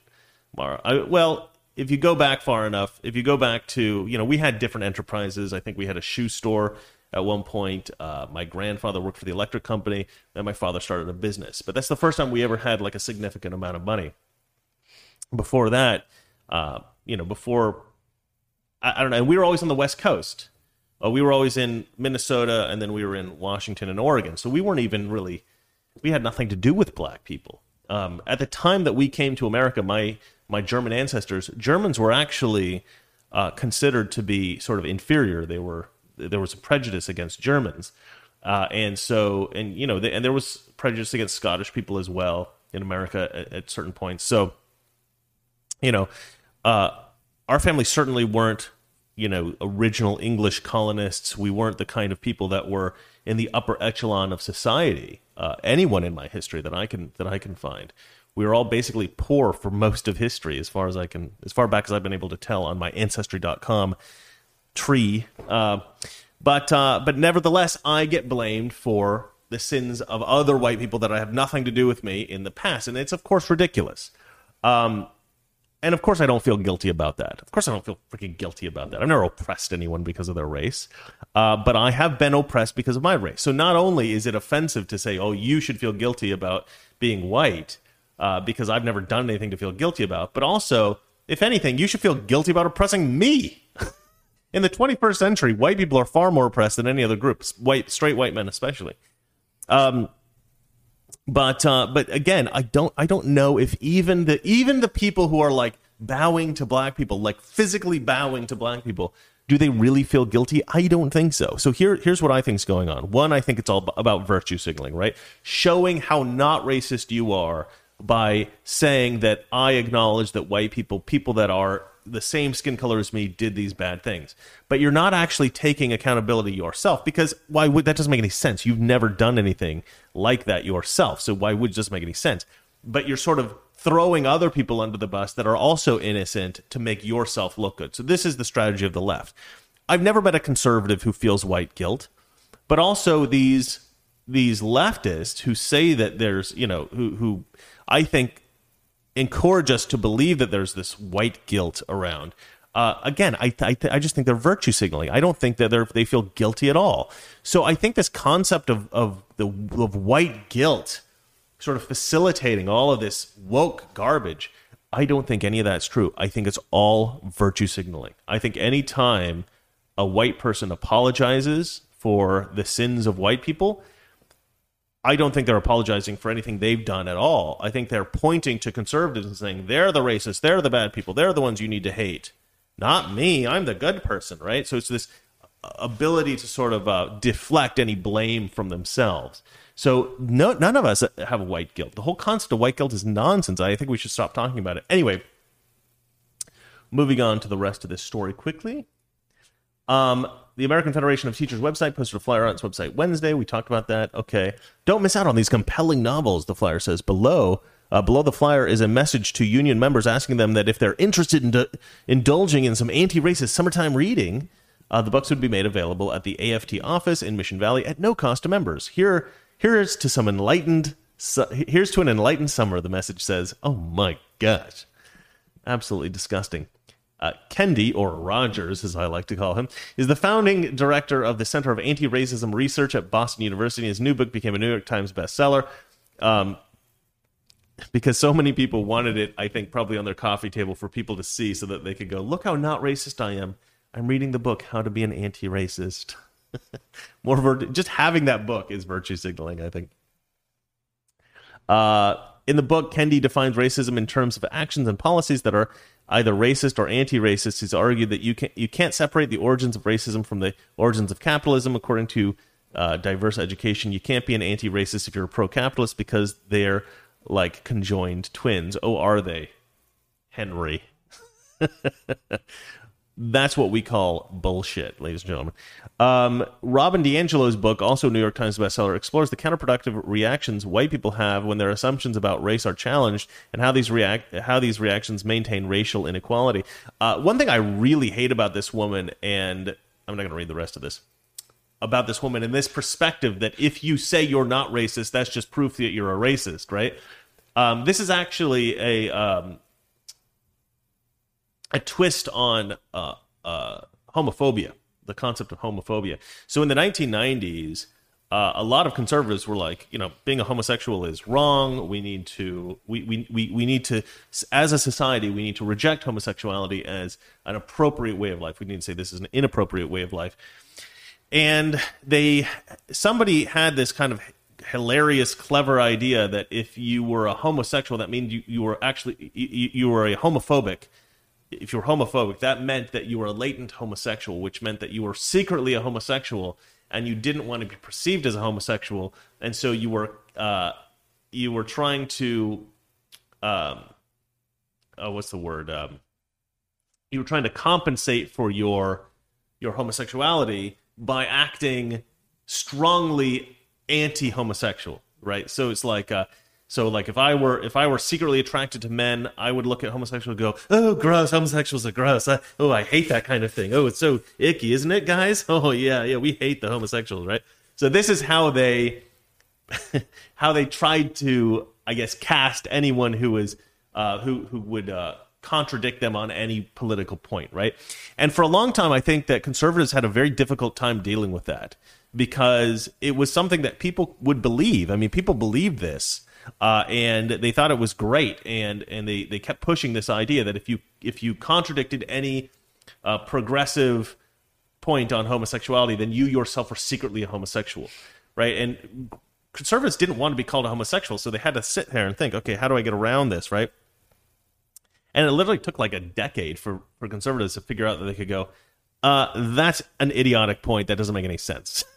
I, well, if you go back far enough, if you go back to, you know, we had different enterprises. I think we had a shoe store at one point. Uh, my grandfather worked for the electric company. Then my father started a business. But that's the first time we ever had like a significant amount of money. Before that, uh, you know, before I, I don't know, we were always on the West Coast. Uh, we were always in Minnesota, and then we were in Washington and Oregon. So we weren't even really, we had nothing to do with black people. Um, at the time that we came to America, my my German ancestors, Germans were actually uh, considered to be sort of inferior. They were there was a prejudice against Germans, uh, and so and you know, and there was prejudice against Scottish people as well in America at, at certain points. So, you know, uh, our family certainly weren't you know original English colonists. We weren't the kind of people that were in the upper echelon of society. Uh, anyone in my history that I can that I can find we were all basically poor for most of history, as far as I can, as far back as I've been able to tell on my Ancestry.com tree. Uh, but uh, but nevertheless, I get blamed for the sins of other white people that I have nothing to do with me in the past, and it's of course ridiculous. Um, and of course, I don't feel guilty about that. Of course, I don't feel freaking guilty about that. I've never oppressed anyone because of their race, uh, but I have been oppressed because of my race. So not only is it offensive to say, "Oh, you should feel guilty about being white," uh, because I've never done anything to feel guilty about. But also, if anything, you should feel guilty about oppressing me. In the 21st century, white people are far more oppressed than any other group, white, straight white men especially. Um, but uh, but again, I don't I don't know if even the even the people who are like bowing to black people, like physically bowing to black people, do they really feel guilty? I don't think so. So here, here's what I think is going on. One, I think it's all about virtue signaling, right? Showing how not racist you are by saying that I acknowledge that white people, people that are the same skin color as me, did these bad things. But you're not actually taking accountability yourself because why would that doesn't make any sense? You've never done anything like that yourself. So why would it just make any sense? But you're sort of throwing other people under the bus that are also innocent to make yourself look good. So this is the strategy of the left. I've never met a conservative who feels white guilt, but also these these leftists who say that there's, you know, who who I think, encourage us to believe that there's this white guilt around. Uh, again, I, I, I, just think they're virtue signaling. I don't think that they they feel guilty at all. So I think this concept of, of the of white guilt sort of facilitating all of this woke garbage, I don't think any of that's true. I think it's all virtue signaling. I think any time a white person apologizes for the sins of white people, I don't think they're apologizing for anything they've done at all. I think they're pointing to conservatives and saying they're the racists, they're the bad people, they're the ones you need to hate. Not me. I'm the good person, right? So it's this ability to sort of uh, deflect any blame from themselves. So no, none of us have white guilt. The whole concept of white guilt is nonsense. I think we should stop talking about it. Anyway, moving on to the rest of this story quickly. Um, the American Federation of Teachers website posted a flyer on its website Wednesday. We talked about that. Okay. Don't miss out on these compelling novels, the flyer says. Below, uh, below the flyer is a message to union members asking them that if they're interested in indulging in some anti racist summertime reading, uh, the books would be made available at the AFT office in Mission Valley at no cost to members. Here, here's to some enlightened. Here's to an enlightened summer. The message says. Oh my gosh, absolutely disgusting. Uh, Kendi, or Rogers as I like to call him, is the founding director of the Center of Anti Racism Research at Boston University. His new book became a New York Times bestseller. Um, because so many people wanted it, I think, probably on their coffee table for people to see so that they could go, Look how not racist I am. I'm reading the book, How to Be an Anti Racist. More vir- just having that book is virtue signaling, I think. Uh, in the book, Kendi defines racism in terms of actions and policies that are either racist or anti-racist. He's argued that you can't you can't separate the origins of racism from the origins of capitalism. According to uh, diverse education, you can't be an anti-racist if you're a pro-capitalist because they're like conjoined twins. Oh, are they, Henry? That's what we call bullshit, ladies and gentlemen. Um, Robin DiAngelo's book, also New York Times bestseller, explores the counterproductive reactions white people have when their assumptions about race are challenged and how these react how these reactions maintain racial inequality. Uh, one thing I really hate about this woman, and I'm not going to read the rest of this about this woman and this perspective that if you say you're not racist, that's just proof that you're a racist, right? Um, this is actually a um, a twist on uh, uh, homophobia, the concept of homophobia. So in the 1990s, uh, a lot of conservatives were like, you know, being a homosexual is wrong. We need to, we, we, we, we need to, as a society, we need to reject homosexuality as an appropriate way of life. We need to say this is an inappropriate way of life. and they somebody had this kind of hilarious, clever idea that if you were a homosexual, that means you, you were actually you, you were a homophobic. If you were homophobic, that meant that you were a latent homosexual, which meant that you were secretly a homosexual and you didn't want to be perceived as a homosexual, and so you were uh, you were trying to um, oh, what's the word? Um, you were trying to compensate for your your homosexuality by acting strongly anti-homosexual, right? So it's like uh so like if I were if I were secretly attracted to men, I would look at homosexual and go, "Oh, gross! Homosexuals are gross. I, oh, I hate that kind of thing. Oh, it's so icky, isn't it, guys? Oh, yeah, yeah, we hate the homosexuals, right?" So this is how they how they tried to, I guess, cast anyone who was uh, who who would uh, contradict them on any political point, right? And for a long time, I think that conservatives had a very difficult time dealing with that because it was something that people would believe. I mean, people believed this. Uh, and they thought it was great, and and they, they kept pushing this idea that if you if you contradicted any uh, progressive point on homosexuality, then you yourself were secretly a homosexual, right? And conservatives didn't want to be called a homosexual, so they had to sit there and think, okay, how do I get around this, right? And it literally took like a decade for, for conservatives to figure out that they could go, uh, that's an idiotic point. That doesn't make any sense.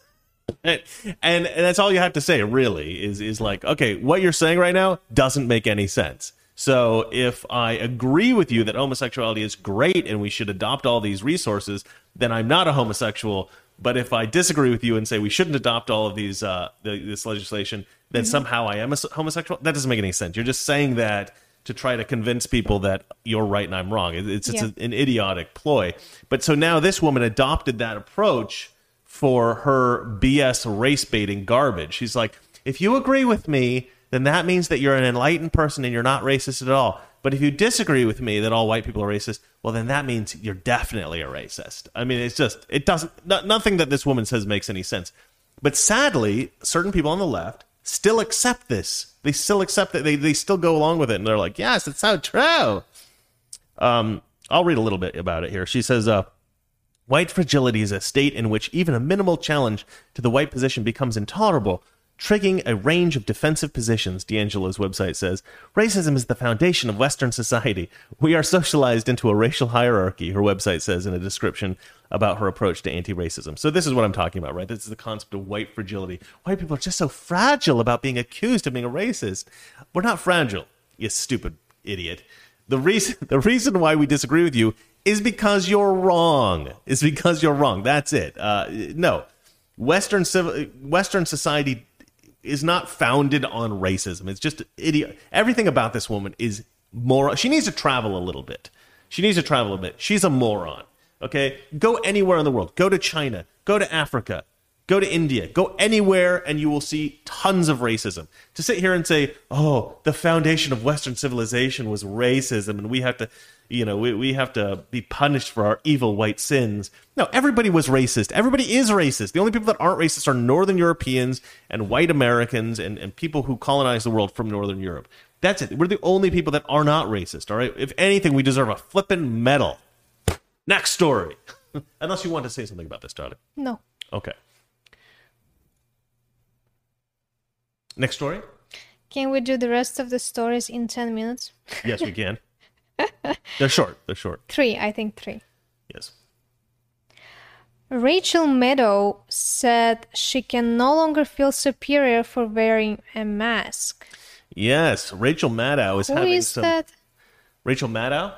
and, and, that's all you have to say, really, is, is like, okay, what you're saying right now doesn't make any sense. So if I agree with you that homosexuality is great and we should adopt all these resources, then I'm not a homosexual. But if I disagree with you and say we shouldn't adopt all of these uh, this legislation, then somehow I am a homosexual. That doesn't make any sense. You're just saying that to try to convince people that you're right and I'm wrong. It's it's Yeah. a, an idiotic ploy. But so now this woman adopted that approach for her BS race baiting garbage. She's like, if you agree with me, then that means that you're an enlightened person and you're not racist at all. But if you disagree with me that all white people are racist, well, then that means you're definitely a racist. I mean, it's just, it doesn't, no, nothing that this woman says makes any sense. But sadly, certain people on the left still accept this. They still accept it. They, they still go along with it. And they're like, yes, it's so true. Um, I'll read a little bit about it here. She says, uh, White fragility is a state in which even a minimal challenge to the white position becomes intolerable, triggering a range of defensive positions, DiAngelo's website says. Racism is the foundation of Western society. We are socialized into a racial hierarchy, her website says in a description about her approach to anti racism. So, this is what I'm talking about, right? This is the concept of white fragility. White people are just so fragile about being accused of being a racist. We're not fragile, you stupid idiot. The reason the reason why we disagree with you is because you're wrong. Is because you're wrong. That's it. Uh, no, Western civil Western society is not founded on racism. It's just idiot. Everything about this woman is moron. She needs to travel a little bit. She needs to travel a bit. She's a moron. Okay, go anywhere in the world. Go to China. Go to Africa. Go to India. Go anywhere, and you will see tons of racism. To sit here and say, "Oh, the foundation of Western civilization was racism, and we have to, you know, we, we have to be punished for our evil white sins." No, everybody was racist. Everybody is racist. The only people that aren't racist are Northern Europeans and white Americans and, and people who colonized the world from Northern Europe. That's it. We're the only people that are not racist. All right. If anything, we deserve a flippin' medal. Next story. Unless you want to say something about this, Charlie. No. Okay. Next story? Can we do the rest of the stories in 10 minutes? Yes, we can. They're short. They're short. Three, I think three. Yes. Rachel Maddow said she can no longer feel superior for wearing a mask. Yes. Rachel Maddow is Who having is some. that? Rachel Maddow.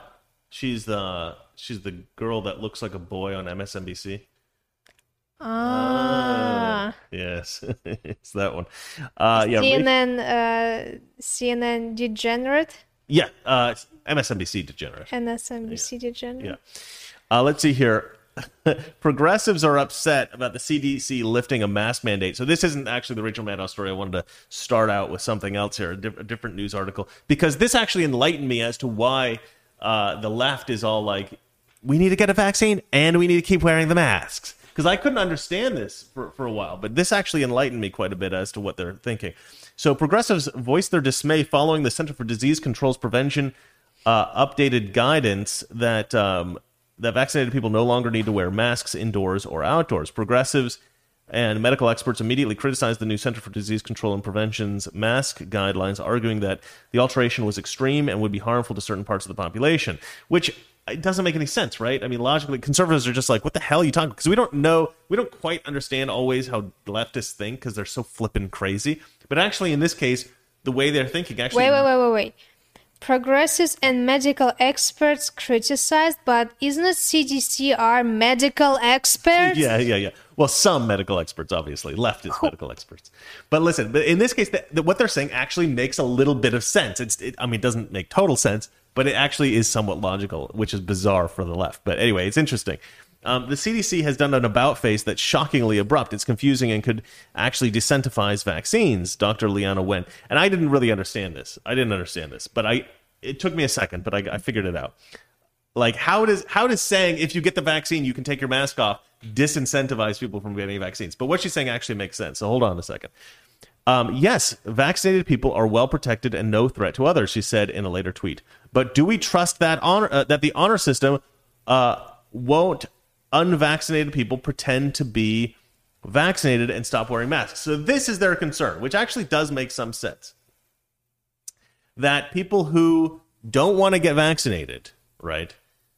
She's the she's the girl that looks like a boy on MSNBC. Ah. Yes, it's that one. Uh, yeah. CNN, uh, CNN degenerate? yeah. Uh, MSNBC degenerate. NSNBC degenerate? Yeah. Uh, let's see here. Progressives are upset about the CDC lifting a mask mandate. So this isn't actually the Rachel Maddow story. I wanted to start out with something else here, a, diff- a different news article, because this actually enlightened me as to why uh, the left is all like, we need to get a vaccine and we need to keep wearing the masks. Because I couldn't understand this for, for a while, but this actually enlightened me quite a bit as to what they're thinking. So progressives voiced their dismay following the Center for Disease Control's Prevention uh, updated guidance that um, that vaccinated people no longer need to wear masks indoors or outdoors. Progressives and medical experts immediately criticized the new Center for Disease Control and Prevention's mask guidelines, arguing that the alteration was extreme and would be harmful to certain parts of the population, which it doesn't make any sense, right? I mean, logically, conservatives are just like, what the hell are you talking? Because we don't know, we don't quite understand always how leftists think because they're so flippin' crazy. But actually, in this case, the way they're thinking actually. Wait, wait, wait, wait, wait. Progressives and medical experts criticized, but isn't it CDC are medical experts? Yeah, yeah, yeah. Well, some medical experts, obviously, leftist medical experts. But listen, but in this case, the, the, what they're saying actually makes a little bit of sense. It's, it, I mean, it doesn't make total sense, but it actually is somewhat logical, which is bizarre for the left. But anyway, it's interesting. Um, the CDC has done an about face that's shockingly abrupt. It's confusing and could actually desensitize vaccines. Dr. Leana Wen, and I didn't really understand this. I didn't understand this, but I it took me a second, but I, I figured it out. Like how does how does saying if you get the vaccine you can take your mask off disincentivize people from getting vaccines? But what she's saying actually makes sense. So hold on a second. Um, yes, vaccinated people are well protected and no threat to others, she said in a later tweet. But do we trust that honor uh, that the honor system uh, won't unvaccinated people pretend to be vaccinated and stop wearing masks? So this is their concern, which actually does make some sense. That people who don't want to get vaccinated, right?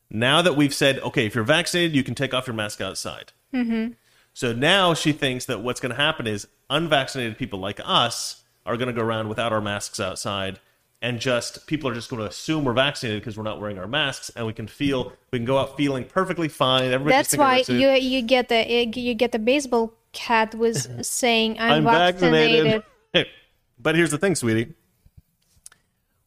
Now that we've said, okay, if you're vaccinated, you can take off your mask outside. Mm-hmm. So now she thinks that what's going to happen is unvaccinated people like us are going to go around without our masks outside and just people are just going to assume we're vaccinated because we're not wearing our masks and we can feel we can go out feeling perfectly fine Everybody's That's why you you get the you get the baseball cat was saying I'm, I'm vaccinated. vaccinated. but here's the thing, sweetie.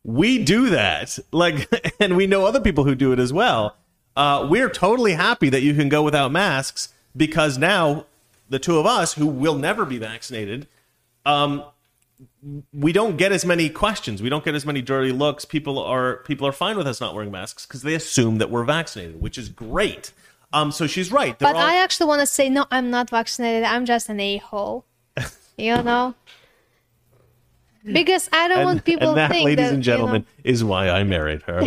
We do that, like, and we know other people who do it as well. Uh, we're totally happy that you can go without masks because now the two of us who will never be vaccinated, um, we don't get as many questions. We don't get as many dirty looks. People are people are fine with us not wearing masks because they assume that we're vaccinated, which is great. Um, so she's right. But I actually want to say no, I'm not vaccinated. I'm just an a hole. You know. Because I don't want people and that, ladies that, and gentlemen, you is why I married her.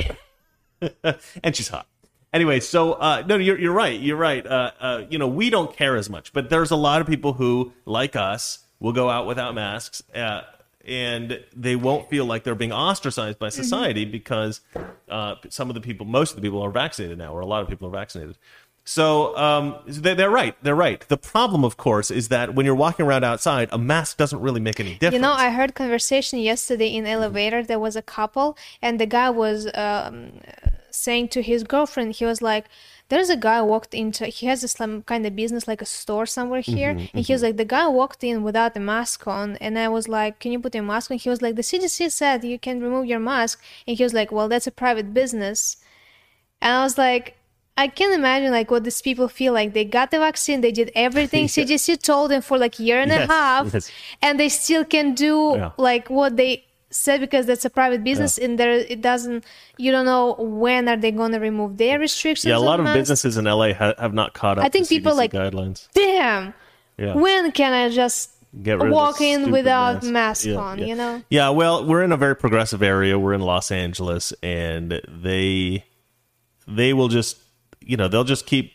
and she's hot. Anyway, so uh, no, you're you're right. You're right. Uh, uh, you know, we don't care as much, but there's a lot of people who, like us, will go out without masks, uh, and they won't feel like they're being ostracized by Mm-hmm. society because uh, some of the people, most of the people, are vaccinated now, or a lot of people are vaccinated. So um, they- they're right. They're right. The problem, of course, is that when you're walking around outside, a mask doesn't really make any difference. You know, I heard conversation yesterday in elevator. There was a couple, and the guy was um, saying to his girlfriend, he was like, "There's a guy walked into. He has this some kind of business, like a store somewhere mm-hmm, here." and he was mm-hmm. like, "The guy walked in without a mask on," and I was like, "Can you put your mask on?" He was like, "The CDC said you can remove your mask," and he was like, "Well, that's a private business," and I was like. I can imagine like what these people feel like. They got the vaccine, they did everything CDC told them for like a year and Yes, a half, yes. and they still can do Yeah. like what they said because that's a private business and there it doesn't you don't know when are they going to remove their restrictions Yeah, a lot of businesses in LA ha- have not caught up. I think people CDC like- guidelines. damn Yeah. when can i just Get rid of walk in without mask. mask Yeah, on yeah. you know Yeah, well, we're in a very progressive area. We're in Los Angeles, and they they will just you know they'll just keep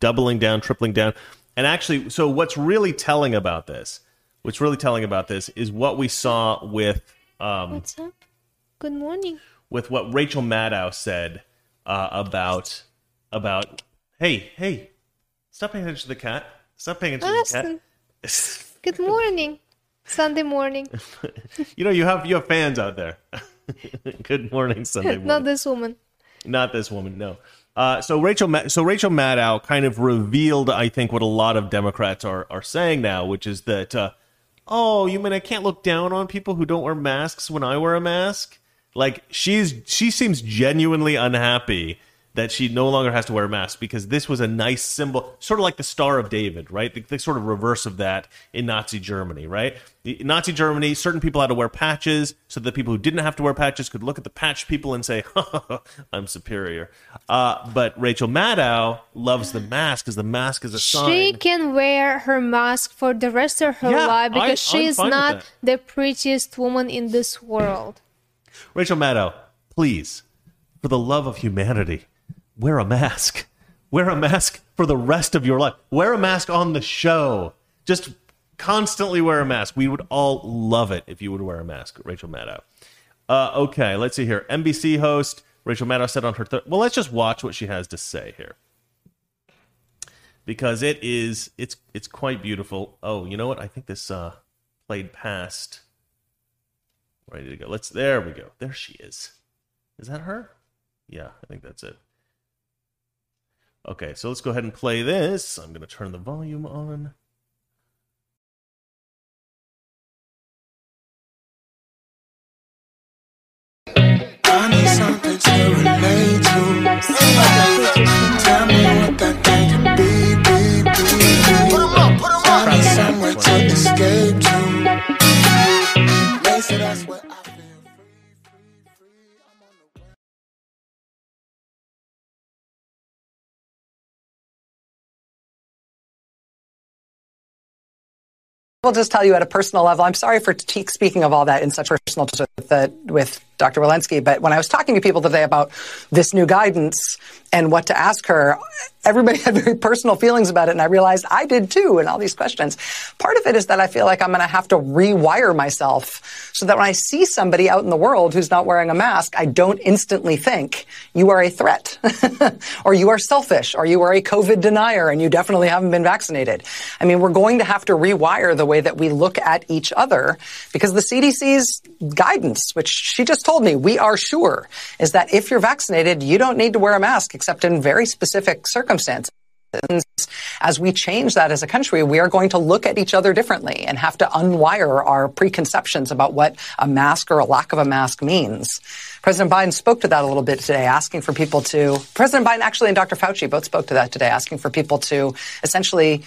doubling down, tripling down. And actually, so what's really telling about this? What's really telling about this is what we saw with um, what's up good morning with what Rachel Maddow said uh, about about hey hey stop paying attention to the cat stop paying attention to the cat. good morning sunday morning You know, you have you have fans out there. Good morning, Sunday morning. not this woman Not this woman, no. Uh, so Rachel, Ma- so Rachel Maddow kind of revealed, I think, what a lot of Democrats are are saying now, which is that, uh, oh, you mean I can't look down on people who don't wear masks when I wear a mask? Like she's she seems genuinely unhappy that she no longer has to wear a mask because this was a nice symbol, sort of like the Star of David, right? The, the sort of reverse of that in Nazi Germany, right? In Nazi Germany, certain people had to wear patches so that people who didn't have to wear patches could look at the patch people and say, "I'm superior." Uh, but Rachel Maddow loves the mask because the mask is a she sign. She can wear her mask for the rest of her Yeah, life because she's not the prettiest woman in this world Rachel Maddow, please, for the love of humanity, wear a mask. wear a mask for the rest of your life. Wear a mask on the show. Just constantly wear a mask. We would all love it if you would wear a mask, Rachel Maddow. Uh, okay, let's see here. NBC host Rachel Maddow said on her. Th- well, let's just watch what she has to say here because it is it's it's quite beautiful. Oh, you know what? I think this uh, played past. Ready to go. Let's. There we go. There she is. Is that her? Yeah, I think that's it. Okay, so let's go ahead and play this. I'm going to turn the volume on. Will just tell you at a personal level. I'm sorry for speaking of all that in such personal terms with, with Dr. Walensky, but when I was talking to people today about this new guidance and what to ask her, everybody had very personal feelings about it, and I realized I did too. And all these questions. Part of it is that I feel like I'm going to have to rewire myself so that when I see somebody out in the world who's not wearing a mask, I don't instantly think you are a threat, or you are selfish, or you are a COVID denier, and you definitely haven't been vaccinated. I mean, we're going to have to rewire the way that we look at each other because the CDC's guidance, which she just told me, we are sure, is that if you're vaccinated, you don't need to wear a mask except in very specific circumstances. As we change that as a country, we are going to look at each other differently and have to unwire our preconceptions about what a mask or a lack of a mask means. President Biden spoke to that a little bit today, asking for people to, President Biden actually and Dr. Fauci both spoke to that today, asking for people to essentially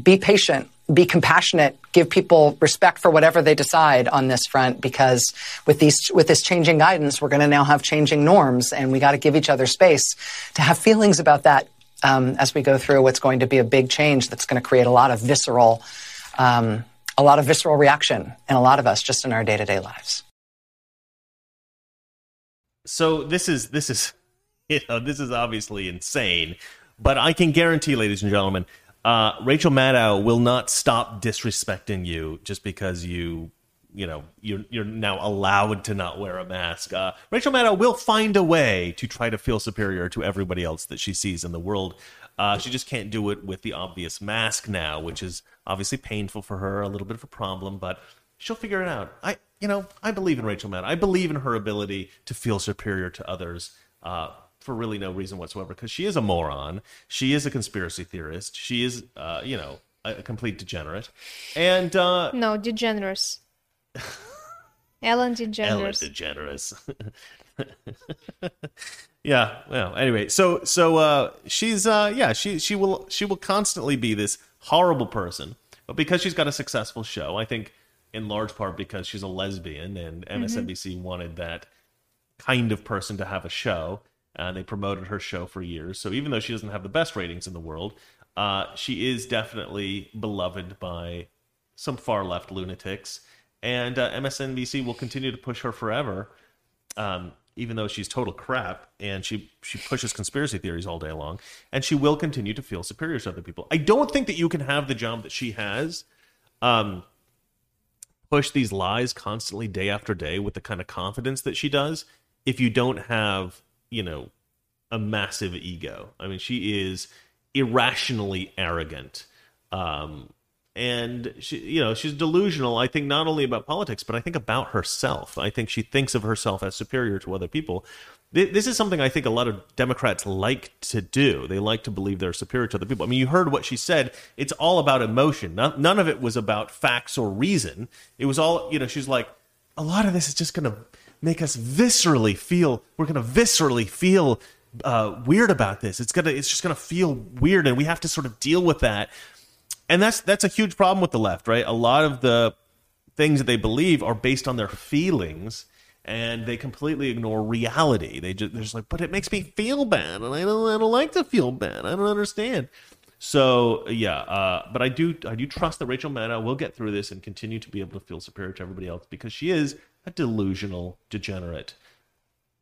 be patient, be compassionate, give people respect for whatever they decide on this front because with these with this changing guidance, we're going to now have changing norms and we got to give each other space to have feelings about that um, as we go through what's going to be a big change that's going to create a lot of visceral um, a lot of visceral reaction in a lot of us just in our day-to-day lives. So this is this is you know this is obviously insane, but I can guarantee, ladies and gentlemen, uh, Rachel Maddow will not stop disrespecting you just because you you know you're you're now allowed to not wear a mask. Uh, Rachel Maddow will find a way to try to feel superior to everybody else that she sees in the world. Uh, she just can't do it with the obvious mask now, which is obviously painful for her, a little bit of a problem, but she'll figure it out. I you know I believe in Rachel Maddow. I believe in her ability to feel superior to others. Uh, for really no reason whatsoever, because she is a moron. She is a conspiracy theorist. She is, uh, you know, a, a complete degenerate. And uh, No, degenerous. Ellen degenerous. Ellen DeGeneres. DeGeneres. yeah. Well. Anyway, so so uh, she's uh, yeah she she will she will constantly be this horrible person, but because she's got a successful show, I think in large part because she's a lesbian and MSNBC wanted that kind of person to have a show. And they promoted her show for years. So even though she doesn't have the best ratings in the world, uh, she is definitely beloved by some far left lunatics. And uh, MSNBC will continue to push her forever, um, even though she's total crap and she she pushes conspiracy theories all day long. And she will continue to feel superior to other people. I don't think that you can have the job that she has. Um, push these lies constantly day after day with the kind of confidence that she does if you don't have you know a massive ego. I mean she is irrationally arrogant um and she you know she's delusional i think not only about politics but i think about herself. I think she thinks of herself as superior to other people. This is something i think a lot of democrats like to do. They like to believe they're superior to other people. I mean you heard what she said. It's all about emotion. None of it was about facts or reason. It was all you know she's like a lot of this is just going to make us viscerally feel we're going to viscerally feel uh, weird about this. It's gonna it's just gonna feel weird and we have to sort of deal with that. And that's that's a huge problem with the left right? A lot of the things that they believe are based on their feelings and they completely ignore reality. They just they're just like but it makes me feel bad and i don't i don't like to feel bad. I don't understand. So yeah uh, but i do i do trust that rachel maddow will get through this and continue to be able to feel superior to everybody else because she is a delusional degenerate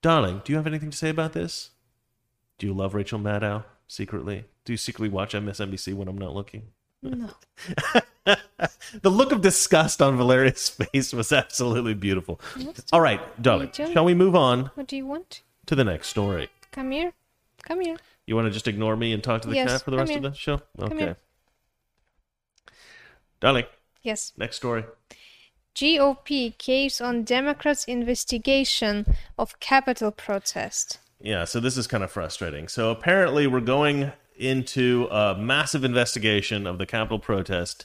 darling do you have anything to say about this do you love rachel maddow secretly? Do you secretly watch MSNBC when I'm not looking? No. The look of disgust on Valeria's face was absolutely beautiful. All right, darling, too. shall we move on What do you want? to the next story? Come here. Come here. You want to just ignore me and talk to the Yes, cat for the rest of the show? Okay. here. Darling, Yes. next story. GOP caves on Democrats' investigation of Capitol protest. Yeah, so this is kind of frustrating. So apparently, we're going into a massive investigation of the Capitol protest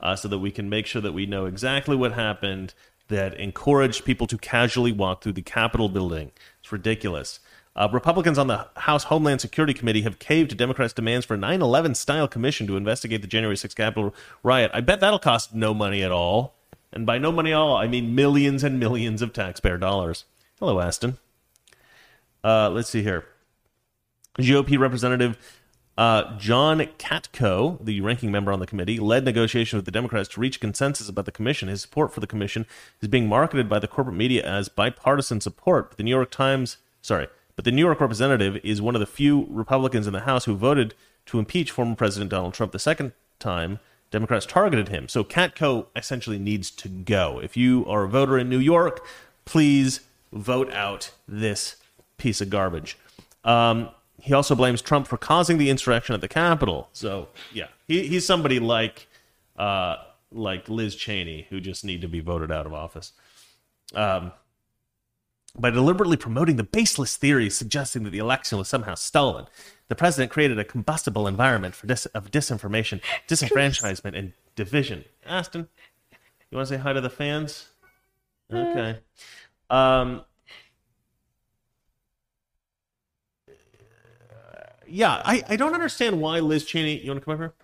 uh, so that we can make sure that we know exactly what happened that encouraged people to casually walk through the Capitol building. It's ridiculous. Uh, Republicans on the House Homeland Security Committee have caved to Democrats' demands for a 9 11 style commission to investigate the January 6th Capitol riot. I bet that'll cost no money at all. And by no money at all, I mean millions and millions of taxpayer dollars. Hello, Aston. Uh, let's see here. GOP Representative uh, John Katko, the ranking member on the committee, led negotiations with the Democrats to reach consensus about the commission. His support for the commission is being marketed by the corporate media as bipartisan support. But the New York Times, sorry, but the New York representative is one of the few Republicans in the House who voted to impeach former President Donald Trump the second time Democrats targeted him. So Katko essentially needs to go. If you are a voter in New York, please vote out this piece of garbage. Um, he also blames Trump for causing the insurrection at the Capitol. So yeah, he, he's somebody like uh, like Liz Cheney who just need to be voted out of office. Um, by deliberately promoting the baseless theories suggesting that the election was somehow stolen, the president created a combustible environment for dis- of disinformation, disenfranchisement, and division. Aston, you want to say hi to the fans? Okay. Um, yeah, I, I don't understand why Liz Cheney. You want to come over here?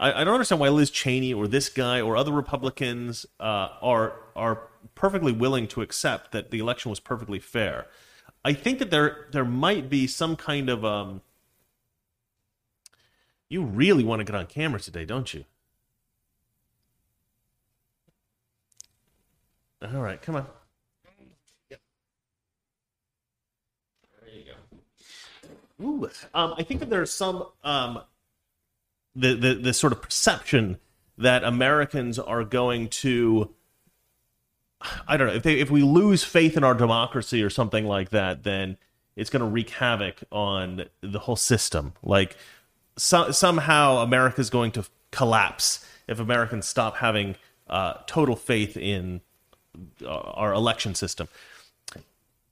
I, I don't understand why Liz Cheney or this guy or other Republicans uh, are are perfectly willing to accept that the election was perfectly fair. I think that there there might be some kind of um. You really want to get on camera today, don't you? All right, come on. There you go. Ooh, um, I think that there's some um, the, the the sort of perception that Americans are going to I don't know if they if we lose faith in our democracy or something like that, then it's going to wreak havoc on the whole system. Like so, somehow America's going to collapse if Americans stop having uh, total faith in uh, our election system.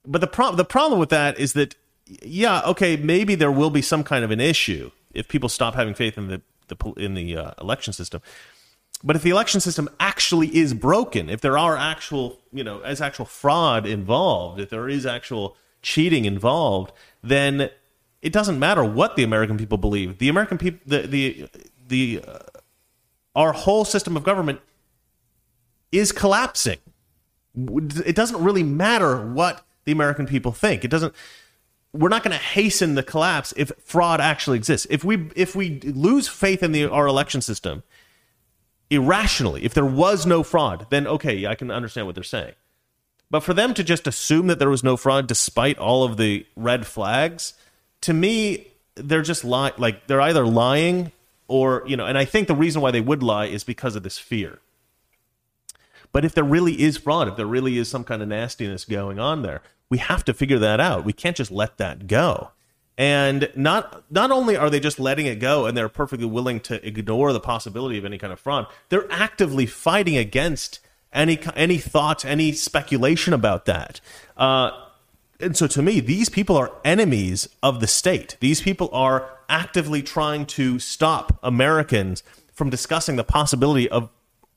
But the pro- the problem with that is that yeah, okay, maybe there will be some kind of an issue if people stop having faith in the, the in the uh, election system. But if the election system actually is broken, if there are actual, you know, as actual fraud involved, if there is actual cheating involved, then it doesn't matter what the American people believe. The American people, the the the uh, our whole system of government is collapsing. It doesn't really matter what the American people think. It doesn't. We're not going to hasten the collapse if fraud actually exists. If we if we lose faith in the our election system irrationally, if there was no fraud, then okay, I can understand what they're saying. But for them to just assume that there was no fraud despite all of the red flags, to me, they're just like they're either lying or, you know, and I think the reason why they would lie is because of this fear. But if there really is fraud, if there really is some kind of nastiness going on there, we have to figure that out. We can't just let that go. And not not only are they just letting it go and they're perfectly willing to ignore the possibility of any kind of fraud, they're actively fighting against any any thought, any speculation about that. Uh, and so to me, these people are enemies of the state. These people are actively trying to stop Americans from discussing the possibility of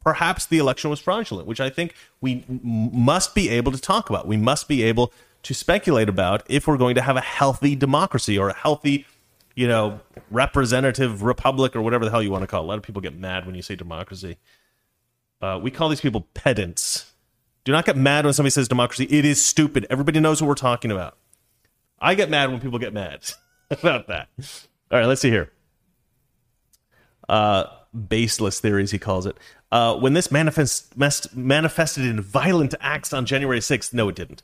perhaps the election was fraudulent, which I think we must be able to talk about. We must be able to speculate about if we're going to have a healthy democracy or a healthy, you know, representative republic or whatever the hell you want to call it. A lot of people get mad when you say democracy. Uh, we call these people pedants. Do not get mad when somebody says democracy. It is stupid. Everybody knows what we're talking about. I get mad when people get mad about that. All right, let's see here. Uh, baseless theories, he calls it. Uh, when this manifest, manifested in violent acts on January 6th, no, it didn't.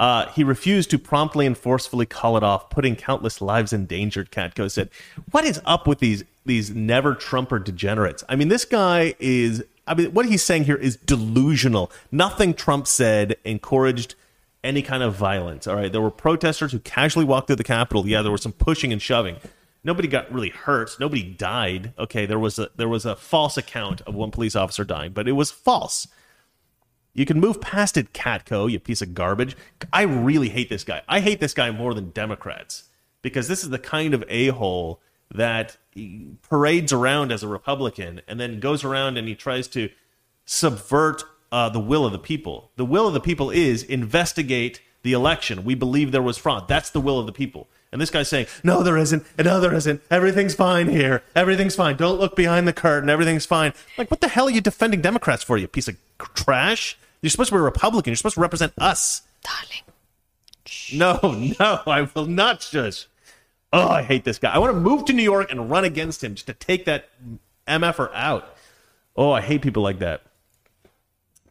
Uh, he refused to promptly and forcefully call it off, putting countless lives in danger. Katko said, "What is up with these these never Trumper degenerates? I mean, this guy is. I mean, what he's saying here is delusional. Nothing Trump said encouraged." Any kind of violence. All right. There were protesters who casually walked through the Capitol. Yeah, there was some pushing and shoving nobody got really hurt nobody died okay there was a there was a false account of one police officer dying but it was false you can move past it Katko you piece of garbage. I really hate this guy. I hate this guy more than democrats because this is the kind of a-hole that parades around as a republican and then goes around and he tries to subvert uh, the will of the people. The will of the people is investigate the election. We believe there was fraud. That's the will of the people and this guy's saying, no, there isn't. No, there isn't. Everything's fine here. Everything's fine. Don't look behind the curtain. Everything's fine. Like, what the hell are you defending Democrats for, you piece of trash? You're supposed to be a Republican. You're supposed to represent us. Darling. No, no, I will not shush. Oh, I hate this guy. I want to move to New York and run against him just to take that MFer out. Oh, I hate people like that.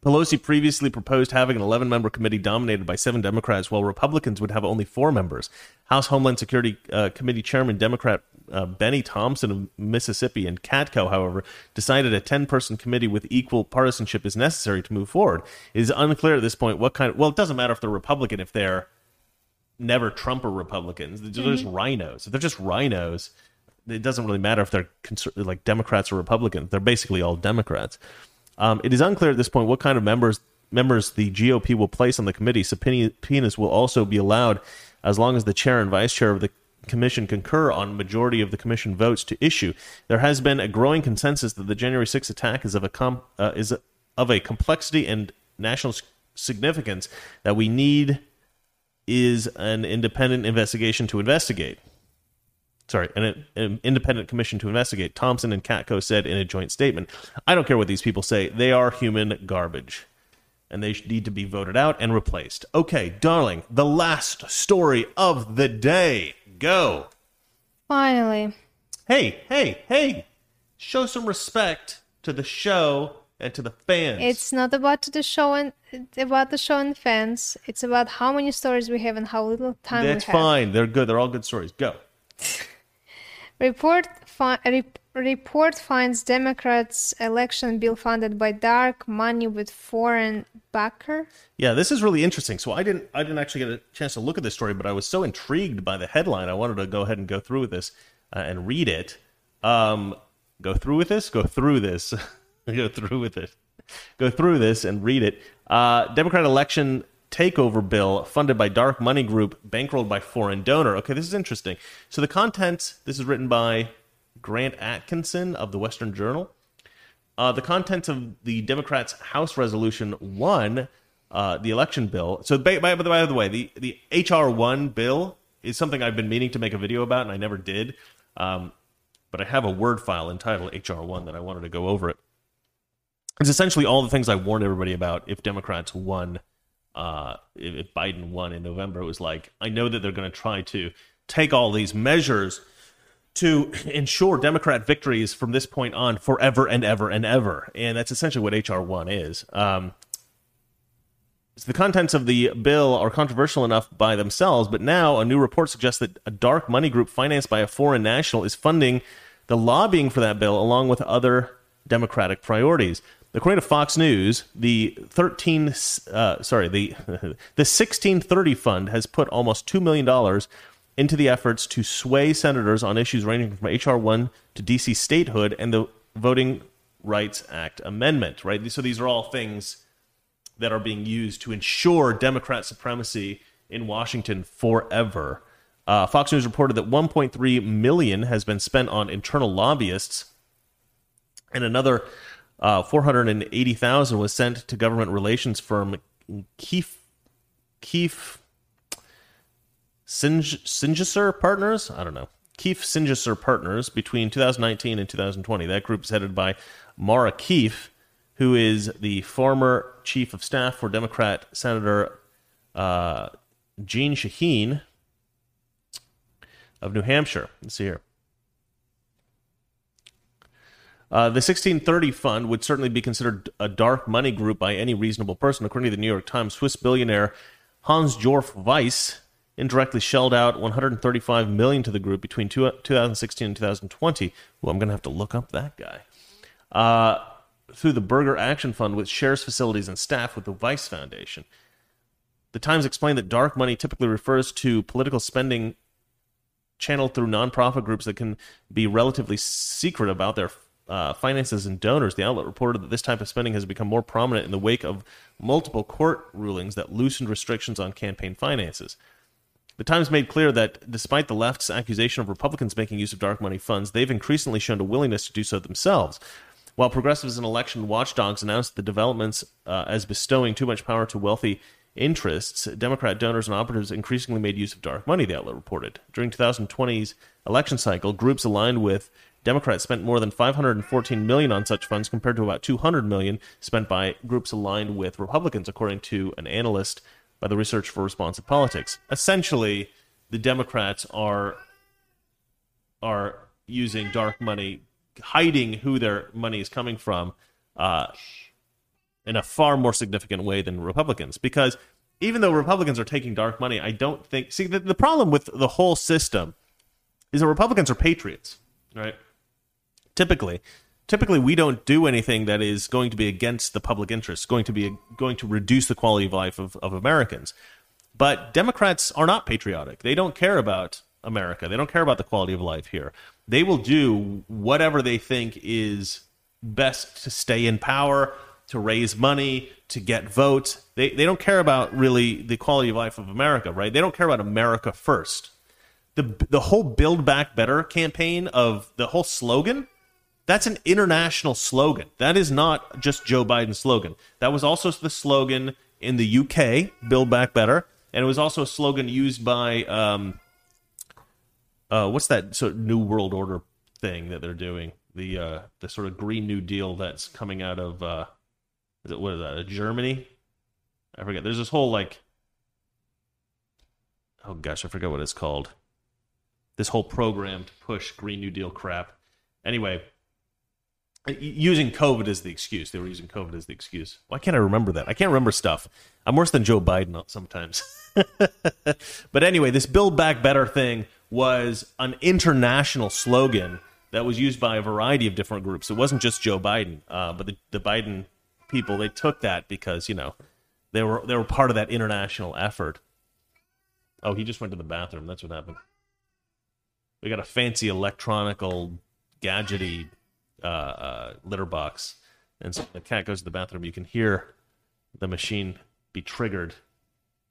Pelosi previously proposed having an 11 member committee dominated by seven Democrats, while Republicans would have only four members. House Homeland Security uh, Committee Chairman Democrat uh, Benny Thompson of Mississippi and Katko, however, decided a 10 person committee with equal partisanship is necessary to move forward. It is unclear at this point what kind of. Well, it doesn't matter if they're Republican, if they're never Trumper Republicans. They're just rhinos. If they're just rhinos, it doesn't really matter if they're conser- like Democrats or Republicans. They're basically all Democrats. Um, it is unclear at this point what kind of members members the GOP will place on the committee. Subpoenas will also be allowed as long as the chair and vice chair of the commission concur on majority of the commission votes to issue. There has been a growing consensus that the January 6th attack is of a com- uh, is of a complexity and national significance that we need is an independent investigation to investigate sorry, an, an, independent commission to investigate. Thompson and Katko said in a joint statement, "I don't care what these people say; they are human garbage, and they need to be voted out and replaced." Okay, darling, the last story of the day. Go. Finally. Hey, hey, hey! Show some respect to the show and to the fans. It's not about the show and about the show and fans. It's about how many stories we have and how little time That's we have. fine. They're good. They're all good stories. Go. Report fi- rep- report finds Democrats' election bill funded by dark money with foreign backer. Yeah, this is really interesting. So I didn't I didn't actually get a chance to look at this story, but I was so intrigued by the headline. I wanted to go ahead and go through with this uh, and read it. Um, go through with this. Go through this. go through with it. Go through this and read it. Uh, Democrat election takeover bill funded by dark money group bankrolled by foreign donor. Okay, this is interesting. So the contents. This is written by Grant Atkinson of the Western Journal. Uh, the contents of the Democrats' House Resolution One, uh, the election bill. So, by, by, by the way, the the HR One bill is something I've been meaning to make a video about, and I never did. Um, but I have a Word file entitled HR One that I wanted to go over it. It's essentially all the things I warned everybody about if Democrats won, uh, if, Biden won in November. It was like I know that they're going to try to take all these measures to ensure Democrat victories from this point on forever and ever and ever. And that's essentially what H.R. 1 is. Um, so the contents of the bill are controversial enough by themselves, but now a new report suggests that a dark money group financed by a foreign national is funding the lobbying for that bill along with other Democratic priorities. According to Fox News, the 13 uh, sorry, the the 1630 fund has put almost 2 million dollars into the efforts to sway senators on issues ranging from HR 1 to DC statehood and the Voting Rights Act amendment, right? So these are all things that are being used to ensure Democrat supremacy in Washington forever. Uh, Fox News reported that 1.3 million has been spent on internal lobbyists, and another uh, 480,000 was sent to government relations firm Keefe Keefe Singesser Partners. I don't know. Keefe Singesser Partners between 2019 and 2020. That group is headed by Mara Keefe, who is the former chief of staff for Democrat Senator uh, Jeanne Shaheen of New Hampshire. Let's see here. Uh, the 1630 fund would certainly be considered a dark money group by any reasonable person. According to the New York Times, Swiss billionaire Hans Jorg Weiss indirectly shelled out 135 million to the group between two, 2016 and 2020. Well, I'm going to have to look up that guy. Uh, through the Berger Action Fund, which shares facilities and staff with the Weiss Foundation. The Times explained that dark money typically refers to political spending channeled through nonprofit groups that can be relatively secret about their uh, finances and donors. The outlet reported that this type of spending has become more prominent in the wake of multiple court rulings that loosened restrictions on campaign finances. The Times made clear that despite the left's accusation of Republicans making use of dark money funds, they've increasingly shown a willingness to do so themselves. While progressives and election watchdogs announced the developments uh, as bestowing too much power to wealthy interests, Democrat donors and operatives increasingly made use of dark money, the outlet reported. During 2020's election cycle, groups aligned with Democrats spent more than 514 million on such funds compared to about 200 million spent by groups aligned with Republicans, according to an analyst by the Research for Responsive Politics. Essentially, the Democrats are are using dark money, hiding who their money is coming from, uh, in a far more significant way than Republicans. Because even though Republicans are taking dark money, I don't think. See, the, the problem with the whole system is that Republicans are patriots, right? Typically, typically we don't do anything that is going to be against the public interest, going to be going to reduce the quality of life of, of Americans. But Democrats are not patriotic. They don't care about America. They don't care about the quality of life here. They will do whatever they think is best to stay in power, to raise money, to get votes. They, they don't care about really the quality of life of America, right? They don't care about America first. The, the whole Build Back Better campaign of the whole slogan, that's an international slogan. That is not just Joe Biden's slogan. That was also the slogan in the UK, Build Back Better. And it was also a slogan used by, um, uh, what's that sort of New World Order thing that they're doing? The uh, the sort of Green New Deal that's coming out of uh, is it what is that? uh, Germany? I forget. There's this whole like oh gosh, I forget what it's called. This whole program to push Green New Deal crap. Anyway, using COVID as the excuse. They were using COVID as the excuse. Why can't I remember that? I can't remember stuff. I'm worse than Joe Biden sometimes. but anyway, this Build Back Better thing was an international slogan that was used by a variety of different groups. It wasn't just Joe Biden, uh, but the, the Biden people they took that because you know they were they were part of that international effort. Oh, he just went to the bathroom. That's what happened. We got a fancy electronical gadgety uh, uh, litter box, and so the cat goes to the bathroom. You can hear the machine be triggered,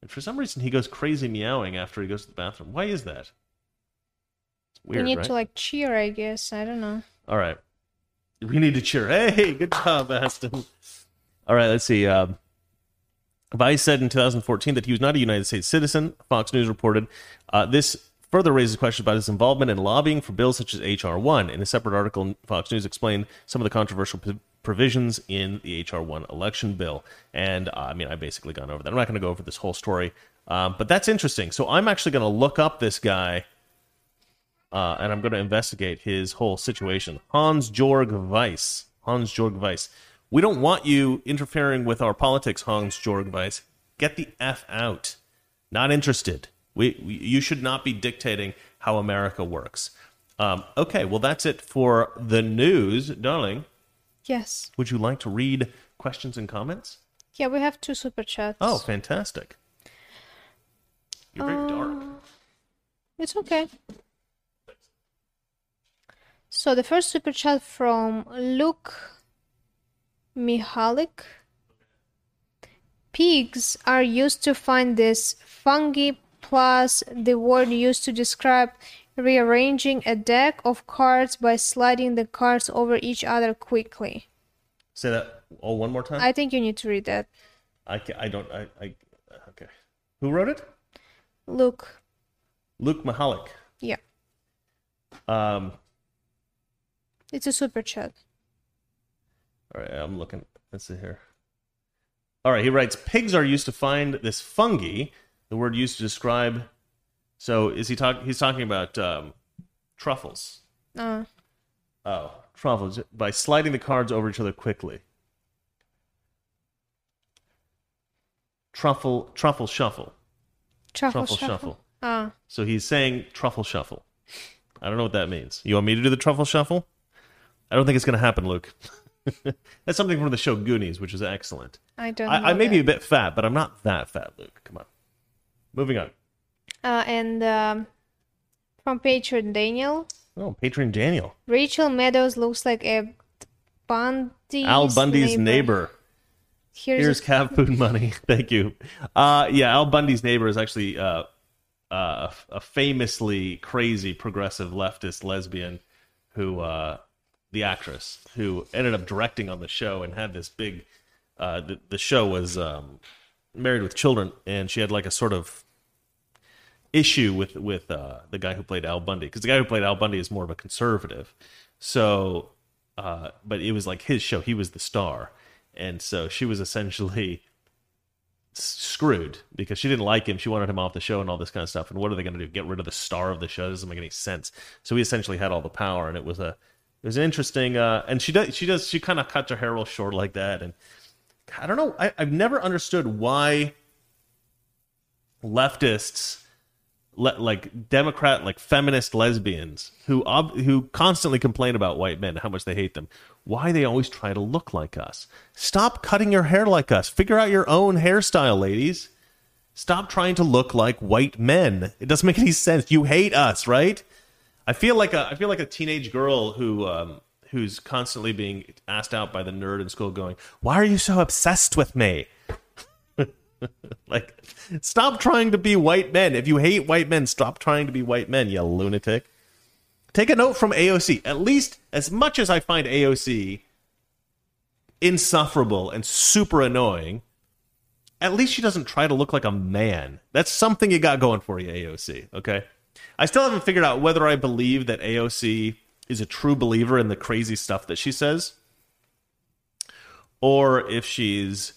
and for some reason he goes crazy meowing after he goes to the bathroom. Why is that? It's weird. We need right? to like cheer, I guess. I don't know. All right. We need to cheer. Hey, good job, Aston. All right, let's see. Um, Vice said in 2014 that he was not a United States citizen. Fox News reported uh, this further raises questions about his involvement in lobbying for bills such as H.R. 1. In a separate article, Fox News explained some of the controversial p- provisions in the H.R. 1 election bill. And uh, I mean, I've basically gone over that. I'm not going to go over this whole story, um, but that's interesting. So I'm actually going to look up this guy uh, and I'm going to investigate his whole situation. Hans Jorg Weiss. Hans Jorg Weiss. We don't want you interfering with our politics, Hans Jorg Weiss. Get the F out. Not interested. We, we you should not be dictating how America works. Um, okay, well that's it for the news, darling. Yes. Would you like to read questions and comments? Yeah, we have two super chats. Oh, fantastic. You're very dark. It's okay. So the first super chat from Luke Mihalik. Pigs are used to find this fungi plus the word used to describe rearranging a deck of cards by sliding the cards over each other quickly. Say that all one more time. I think you need to read that. I, I don't. I, I. Okay. Who wrote it? Luke. Luke Mahalik. Yeah. Um. It's a super chat. All right, I'm looking. Let's see here. All right, he writes pigs are used to find this fungi, the word used to describe. So is he talking? He's talking about um, truffles. Uh, Oh, truffles by sliding the cards over each other quickly. Truffle, truffle shuffle. Truffle, Truffle shuffle. shuffle. Ah, So he's saying truffle shuffle. I don't know what that means. You want me to do the truffle shuffle? I don't think it's going to happen, Luke. That's something from the show Goonies, which is excellent. I don't. I, I may be a bit fat, but I'm not that fat, Luke. Come on. Moving on. Uh, and um, from patron Daniel, Oh, patron Daniel. Rachel Meadows looks like a Bundy's Al Bundy's neighbor. Here's, Here's a- cat food money. Thank you. Uh, yeah, Al Bundy's neighbor is actually uh, uh, a famously crazy progressive leftist lesbian who, uh, the actress, who ended up directing on the show and had this big. Uh, the, the show was um, Married with Children, and she had like a sort of issue with with uh, the guy who played Al Bundy because the guy who played Al Bundy is more of a conservative. So, uh, but it was like his show; he was the star, and so she was essentially screwed because she didn't like him. She wanted him off the show and all this kind of stuff. And what are they going to do? Get rid of the star of the show? Doesn't make any sense. So he essentially had all the power, and it was a it was an interesting. Uh, and she does she does she kind of cuts her hair real short like that, and I don't know. I, I've never understood why leftists le- like democrat like feminist lesbians who ob- who constantly complain about white men how much they hate them. Why they always try to look like us. Stop cutting your hair like us. Figure out your own hairstyle ladies. Stop trying to look like white men. It doesn't make any sense. You hate us right? I feel like a i feel like a teenage girl who um who's constantly being asked out by the nerd in school going why are you so obsessed with me like, stop trying to be white men. If you hate white men, stop trying to be white men, you lunatic. Take a note from AOC. At least, as much as I find AOC insufferable and super annoying, at least she doesn't try to look like a man. That's something you got going for you, AOC, okay? I still haven't figured out whether I believe that AOC is a true believer in the crazy stuff that she says or if she's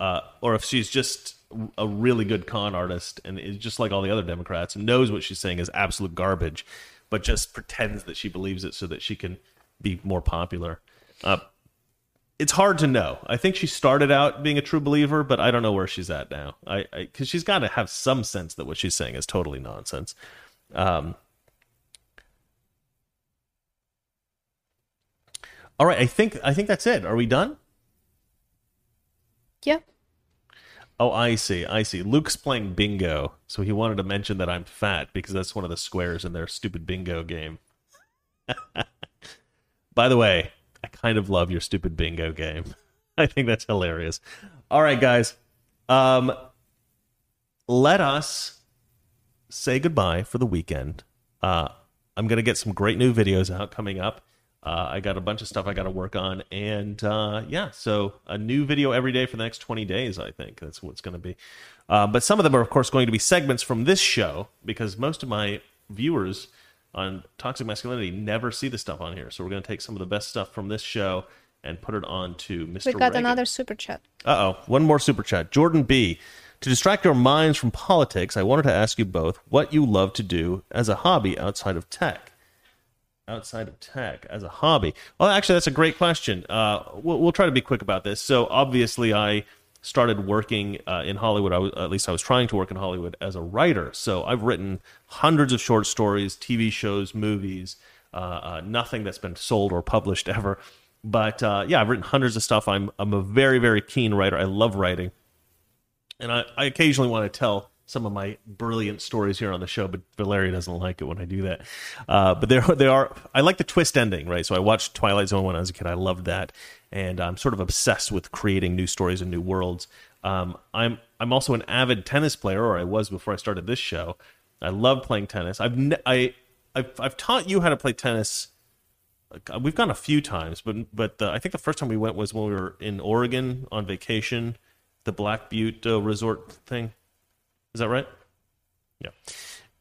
uh, or if she's just a really good con artist and is just like all the other Democrats and knows what she's saying is absolute garbage, but just pretends that she believes it so that she can be more popular. Uh, it's hard to know. I think she started out being a true believer, but I don't know where she's at now. I because she's got to have some sense that what she's saying is totally nonsense. Um, all right, I think I think that's it. Are we done? Yeah. Oh, I see. I see. Luke's playing bingo, so he wanted to mention that I'm fat because that's one of the squares in their stupid bingo game. By the way, I kind of love your stupid bingo game. I think that's hilarious. All right, guys. Um let us say goodbye for the weekend. Uh I'm going to get some great new videos out coming up. Uh, I got a bunch of stuff I got to work on, and uh, yeah, so a new video every day for the next 20 days. I think that's what's going to be. Uh, but some of them are, of course, going to be segments from this show because most of my viewers on toxic masculinity never see the stuff on here. So we're going to take some of the best stuff from this show and put it on to Mr. We got Reagan. another super chat. Uh oh, one more super chat. Jordan B. To distract your minds from politics, I wanted to ask you both what you love to do as a hobby outside of tech. Outside of tech, as a hobby. Well, actually, that's a great question. Uh, we'll, we'll try to be quick about this. So, obviously, I started working uh, in Hollywood. I was, at least I was trying to work in Hollywood as a writer. So, I've written hundreds of short stories, TV shows, movies. Uh, uh, nothing that's been sold or published ever. But uh, yeah, I've written hundreds of stuff. I'm I'm a very very keen writer. I love writing and I, I occasionally want to tell some of my brilliant stories here on the show, but Valeria doesn't like it when I do that. Uh, but there, they are. I like the twist ending, right? So I watched Twilight Zone when I was a kid. I loved that, and I'm sort of obsessed with creating new stories and new worlds. Um, I'm I'm also an avid tennis player, or I was before I started this show. I love playing tennis. I've ne- I I've, I've taught you how to play tennis. Uh, We've gone a few times, but but the, I think the first time we went was when we were in Oregon on vacation, the Black Butte uh, resort thing. Is that right? Yeah.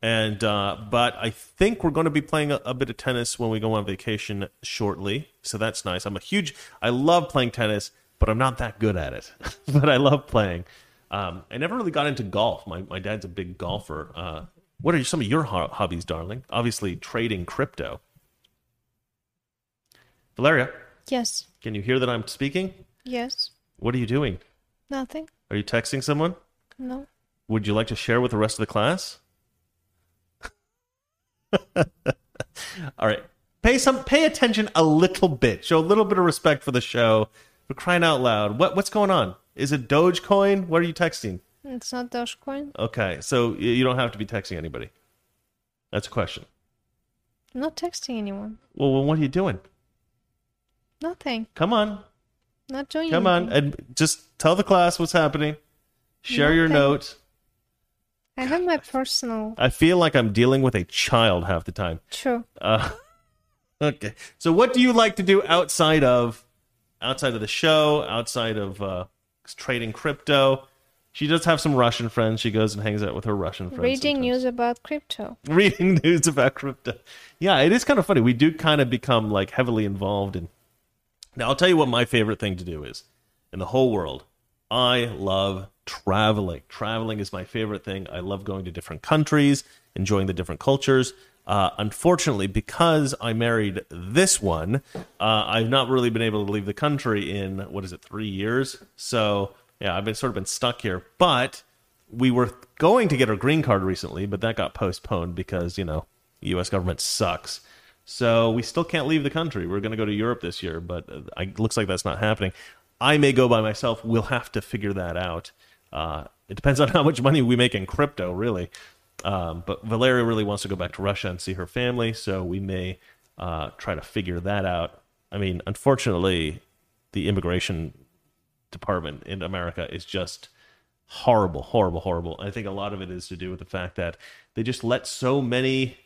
And uh, but I think we're going to be playing a, a bit of tennis when we go on vacation shortly, so that's nice. I'm a huge. I love playing tennis, but I'm not that good at it. but I love playing. Um, I never really got into golf. My my dad's a big golfer. Uh, what are some of your ho- hobbies, darling? Obviously, trading crypto. Valeria, Yes. can you hear that I'm speaking? Yes. What are you doing? Nothing. Are you texting someone? No. Would you like to share with the rest of the class? All right. Pay some pay attention a little bit. Show a little bit of respect for the show. For crying out loud. What what's going on? Is it Dogecoin? What are you texting? It's not Dogecoin. Okay, so you don't have to be texting anybody. That's a question. I'm not texting anyone. Well, well what are you doing? Nothing. Come on. Not doing Come on. anything. And just tell the class what's happening. Share your Nothing. note. I have my personal. I feel like I'm dealing with a child half the time. True. Uh, okay. So, what do you like to do outside of outside of the show? Outside of uh, trading crypto? She does have some Russian friends. She goes and hangs out with her Russian friends. Reading sometimes. news about crypto. reading news about crypto. Yeah, it is kind of funny. We do kind of become like heavily involved in. Now, I'll tell you what my favorite thing to do is in the whole world. I love traveling. Traveling is my favorite thing. I love going to different countries, enjoying the different cultures. Uh, unfortunately, because I married this one, uh, I've not really been able to leave the country in what is it, three years? So yeah, I've been sort of been stuck here. But we were going to get our green card recently, but that got postponed because you know U.S. government sucks. So we still can't leave the country. We're going to go to Europe this year, but it looks like that's not happening. I may go by myself. We'll have to figure that out. Uh, it depends on how much money we make in crypto, really. Um, but Valeria really wants to go back to Russia and see her family, so we may uh, try to figure that out. I mean, unfortunately, the immigration department in America is just horrible, horrible, horrible. I think a lot of it is to do with the fact that they just let so many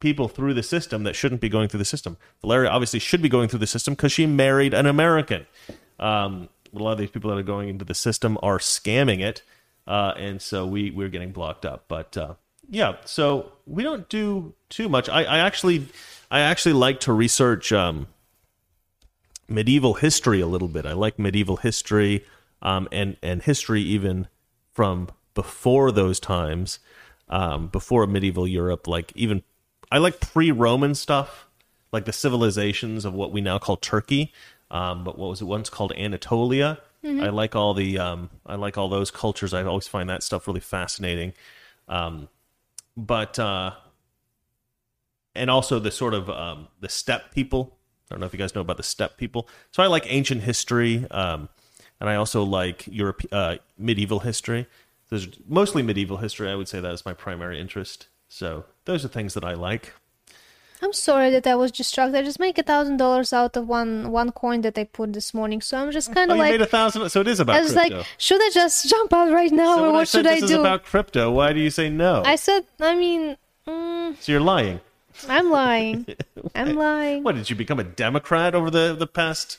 people through the system that shouldn't be going through the system. Valeria obviously should be going through the system because she married an American. Um, a lot of these people that are going into the system are scamming it, uh, and so we we're getting blocked up. But uh, yeah, so we don't do too much. I, I actually I actually like to research. Um, medieval history a little bit. I like medieval history um, and and history even from before those times, um, before medieval Europe. Like even I like pre-Roman stuff, like the civilizations of what we now call Turkey, um, but what was it once called Anatolia. I like all the um, I like all those cultures. I always find that stuff really fascinating. Um, but uh, and also the sort of um, the steppe people. I don't know if you guys know about the steppe people. So I like ancient history, um, and I also like Europe, uh, medieval history. There's mostly medieval history. I would say that is my primary interest. So those are things that I like. I'm sorry that I was distracted. I just make a thousand dollars out of one one coin that I put this morning. So I'm just kind Oh, of you like made a thousand. So it is about crypto. I was crypto. like, should I just jump out right now, so or what I should I do? about crypto, why do you say no? I said, I mean, mm, so you're lying. I'm lying. I'm lying. What did you become a Democrat over the the past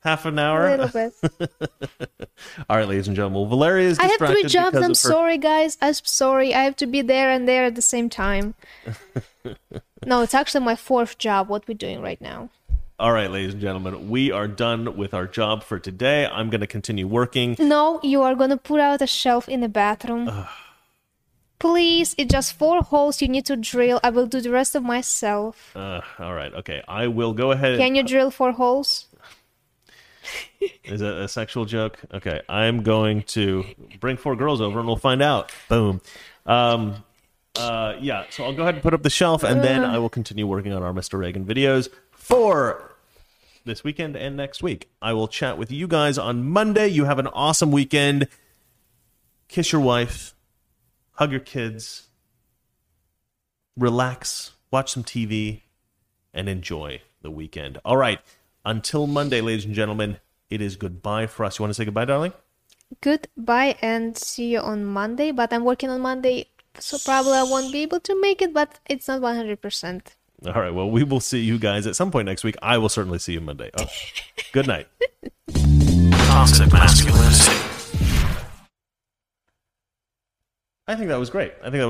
half an hour? A little bit. All right, ladies and gentlemen. Well, Valeria is I have three jobs. I'm her sorry, guys. I'm sorry. I have to be there and there at the same time. no, it's actually my fourth job. What we're doing right now. All right, ladies and gentlemen, we are done with our job for today. I'm going to continue working. No, you are gonna put out a shelf in the bathroom. Please, it's just four holes you need to drill. I will do the rest of myself. Uh, all right, okay. I will go ahead. Can you drill four holes? Is that a sexual joke? Okay, I'm going to bring four girls over and we'll find out. Boom. Um, uh, yeah, so I'll go ahead and put up the shelf and then I will continue working on our Mr. Reagan videos for this weekend and next week. I will chat with you guys on Monday. You have an awesome weekend. Kiss your wife, hug your kids, relax, watch some TV, and enjoy the weekend. All right. Until Monday, ladies and gentlemen, it is goodbye for us. You want to say goodbye, darling? Goodbye and see you on Monday. But I'm working on Monday, so probably I won't be able to make it. But it's not 100%. All right. Well, we will see you guys at some point next week. I will certainly see you Monday. Oh, good night. Toxic masculinity. I think that was great. I think that was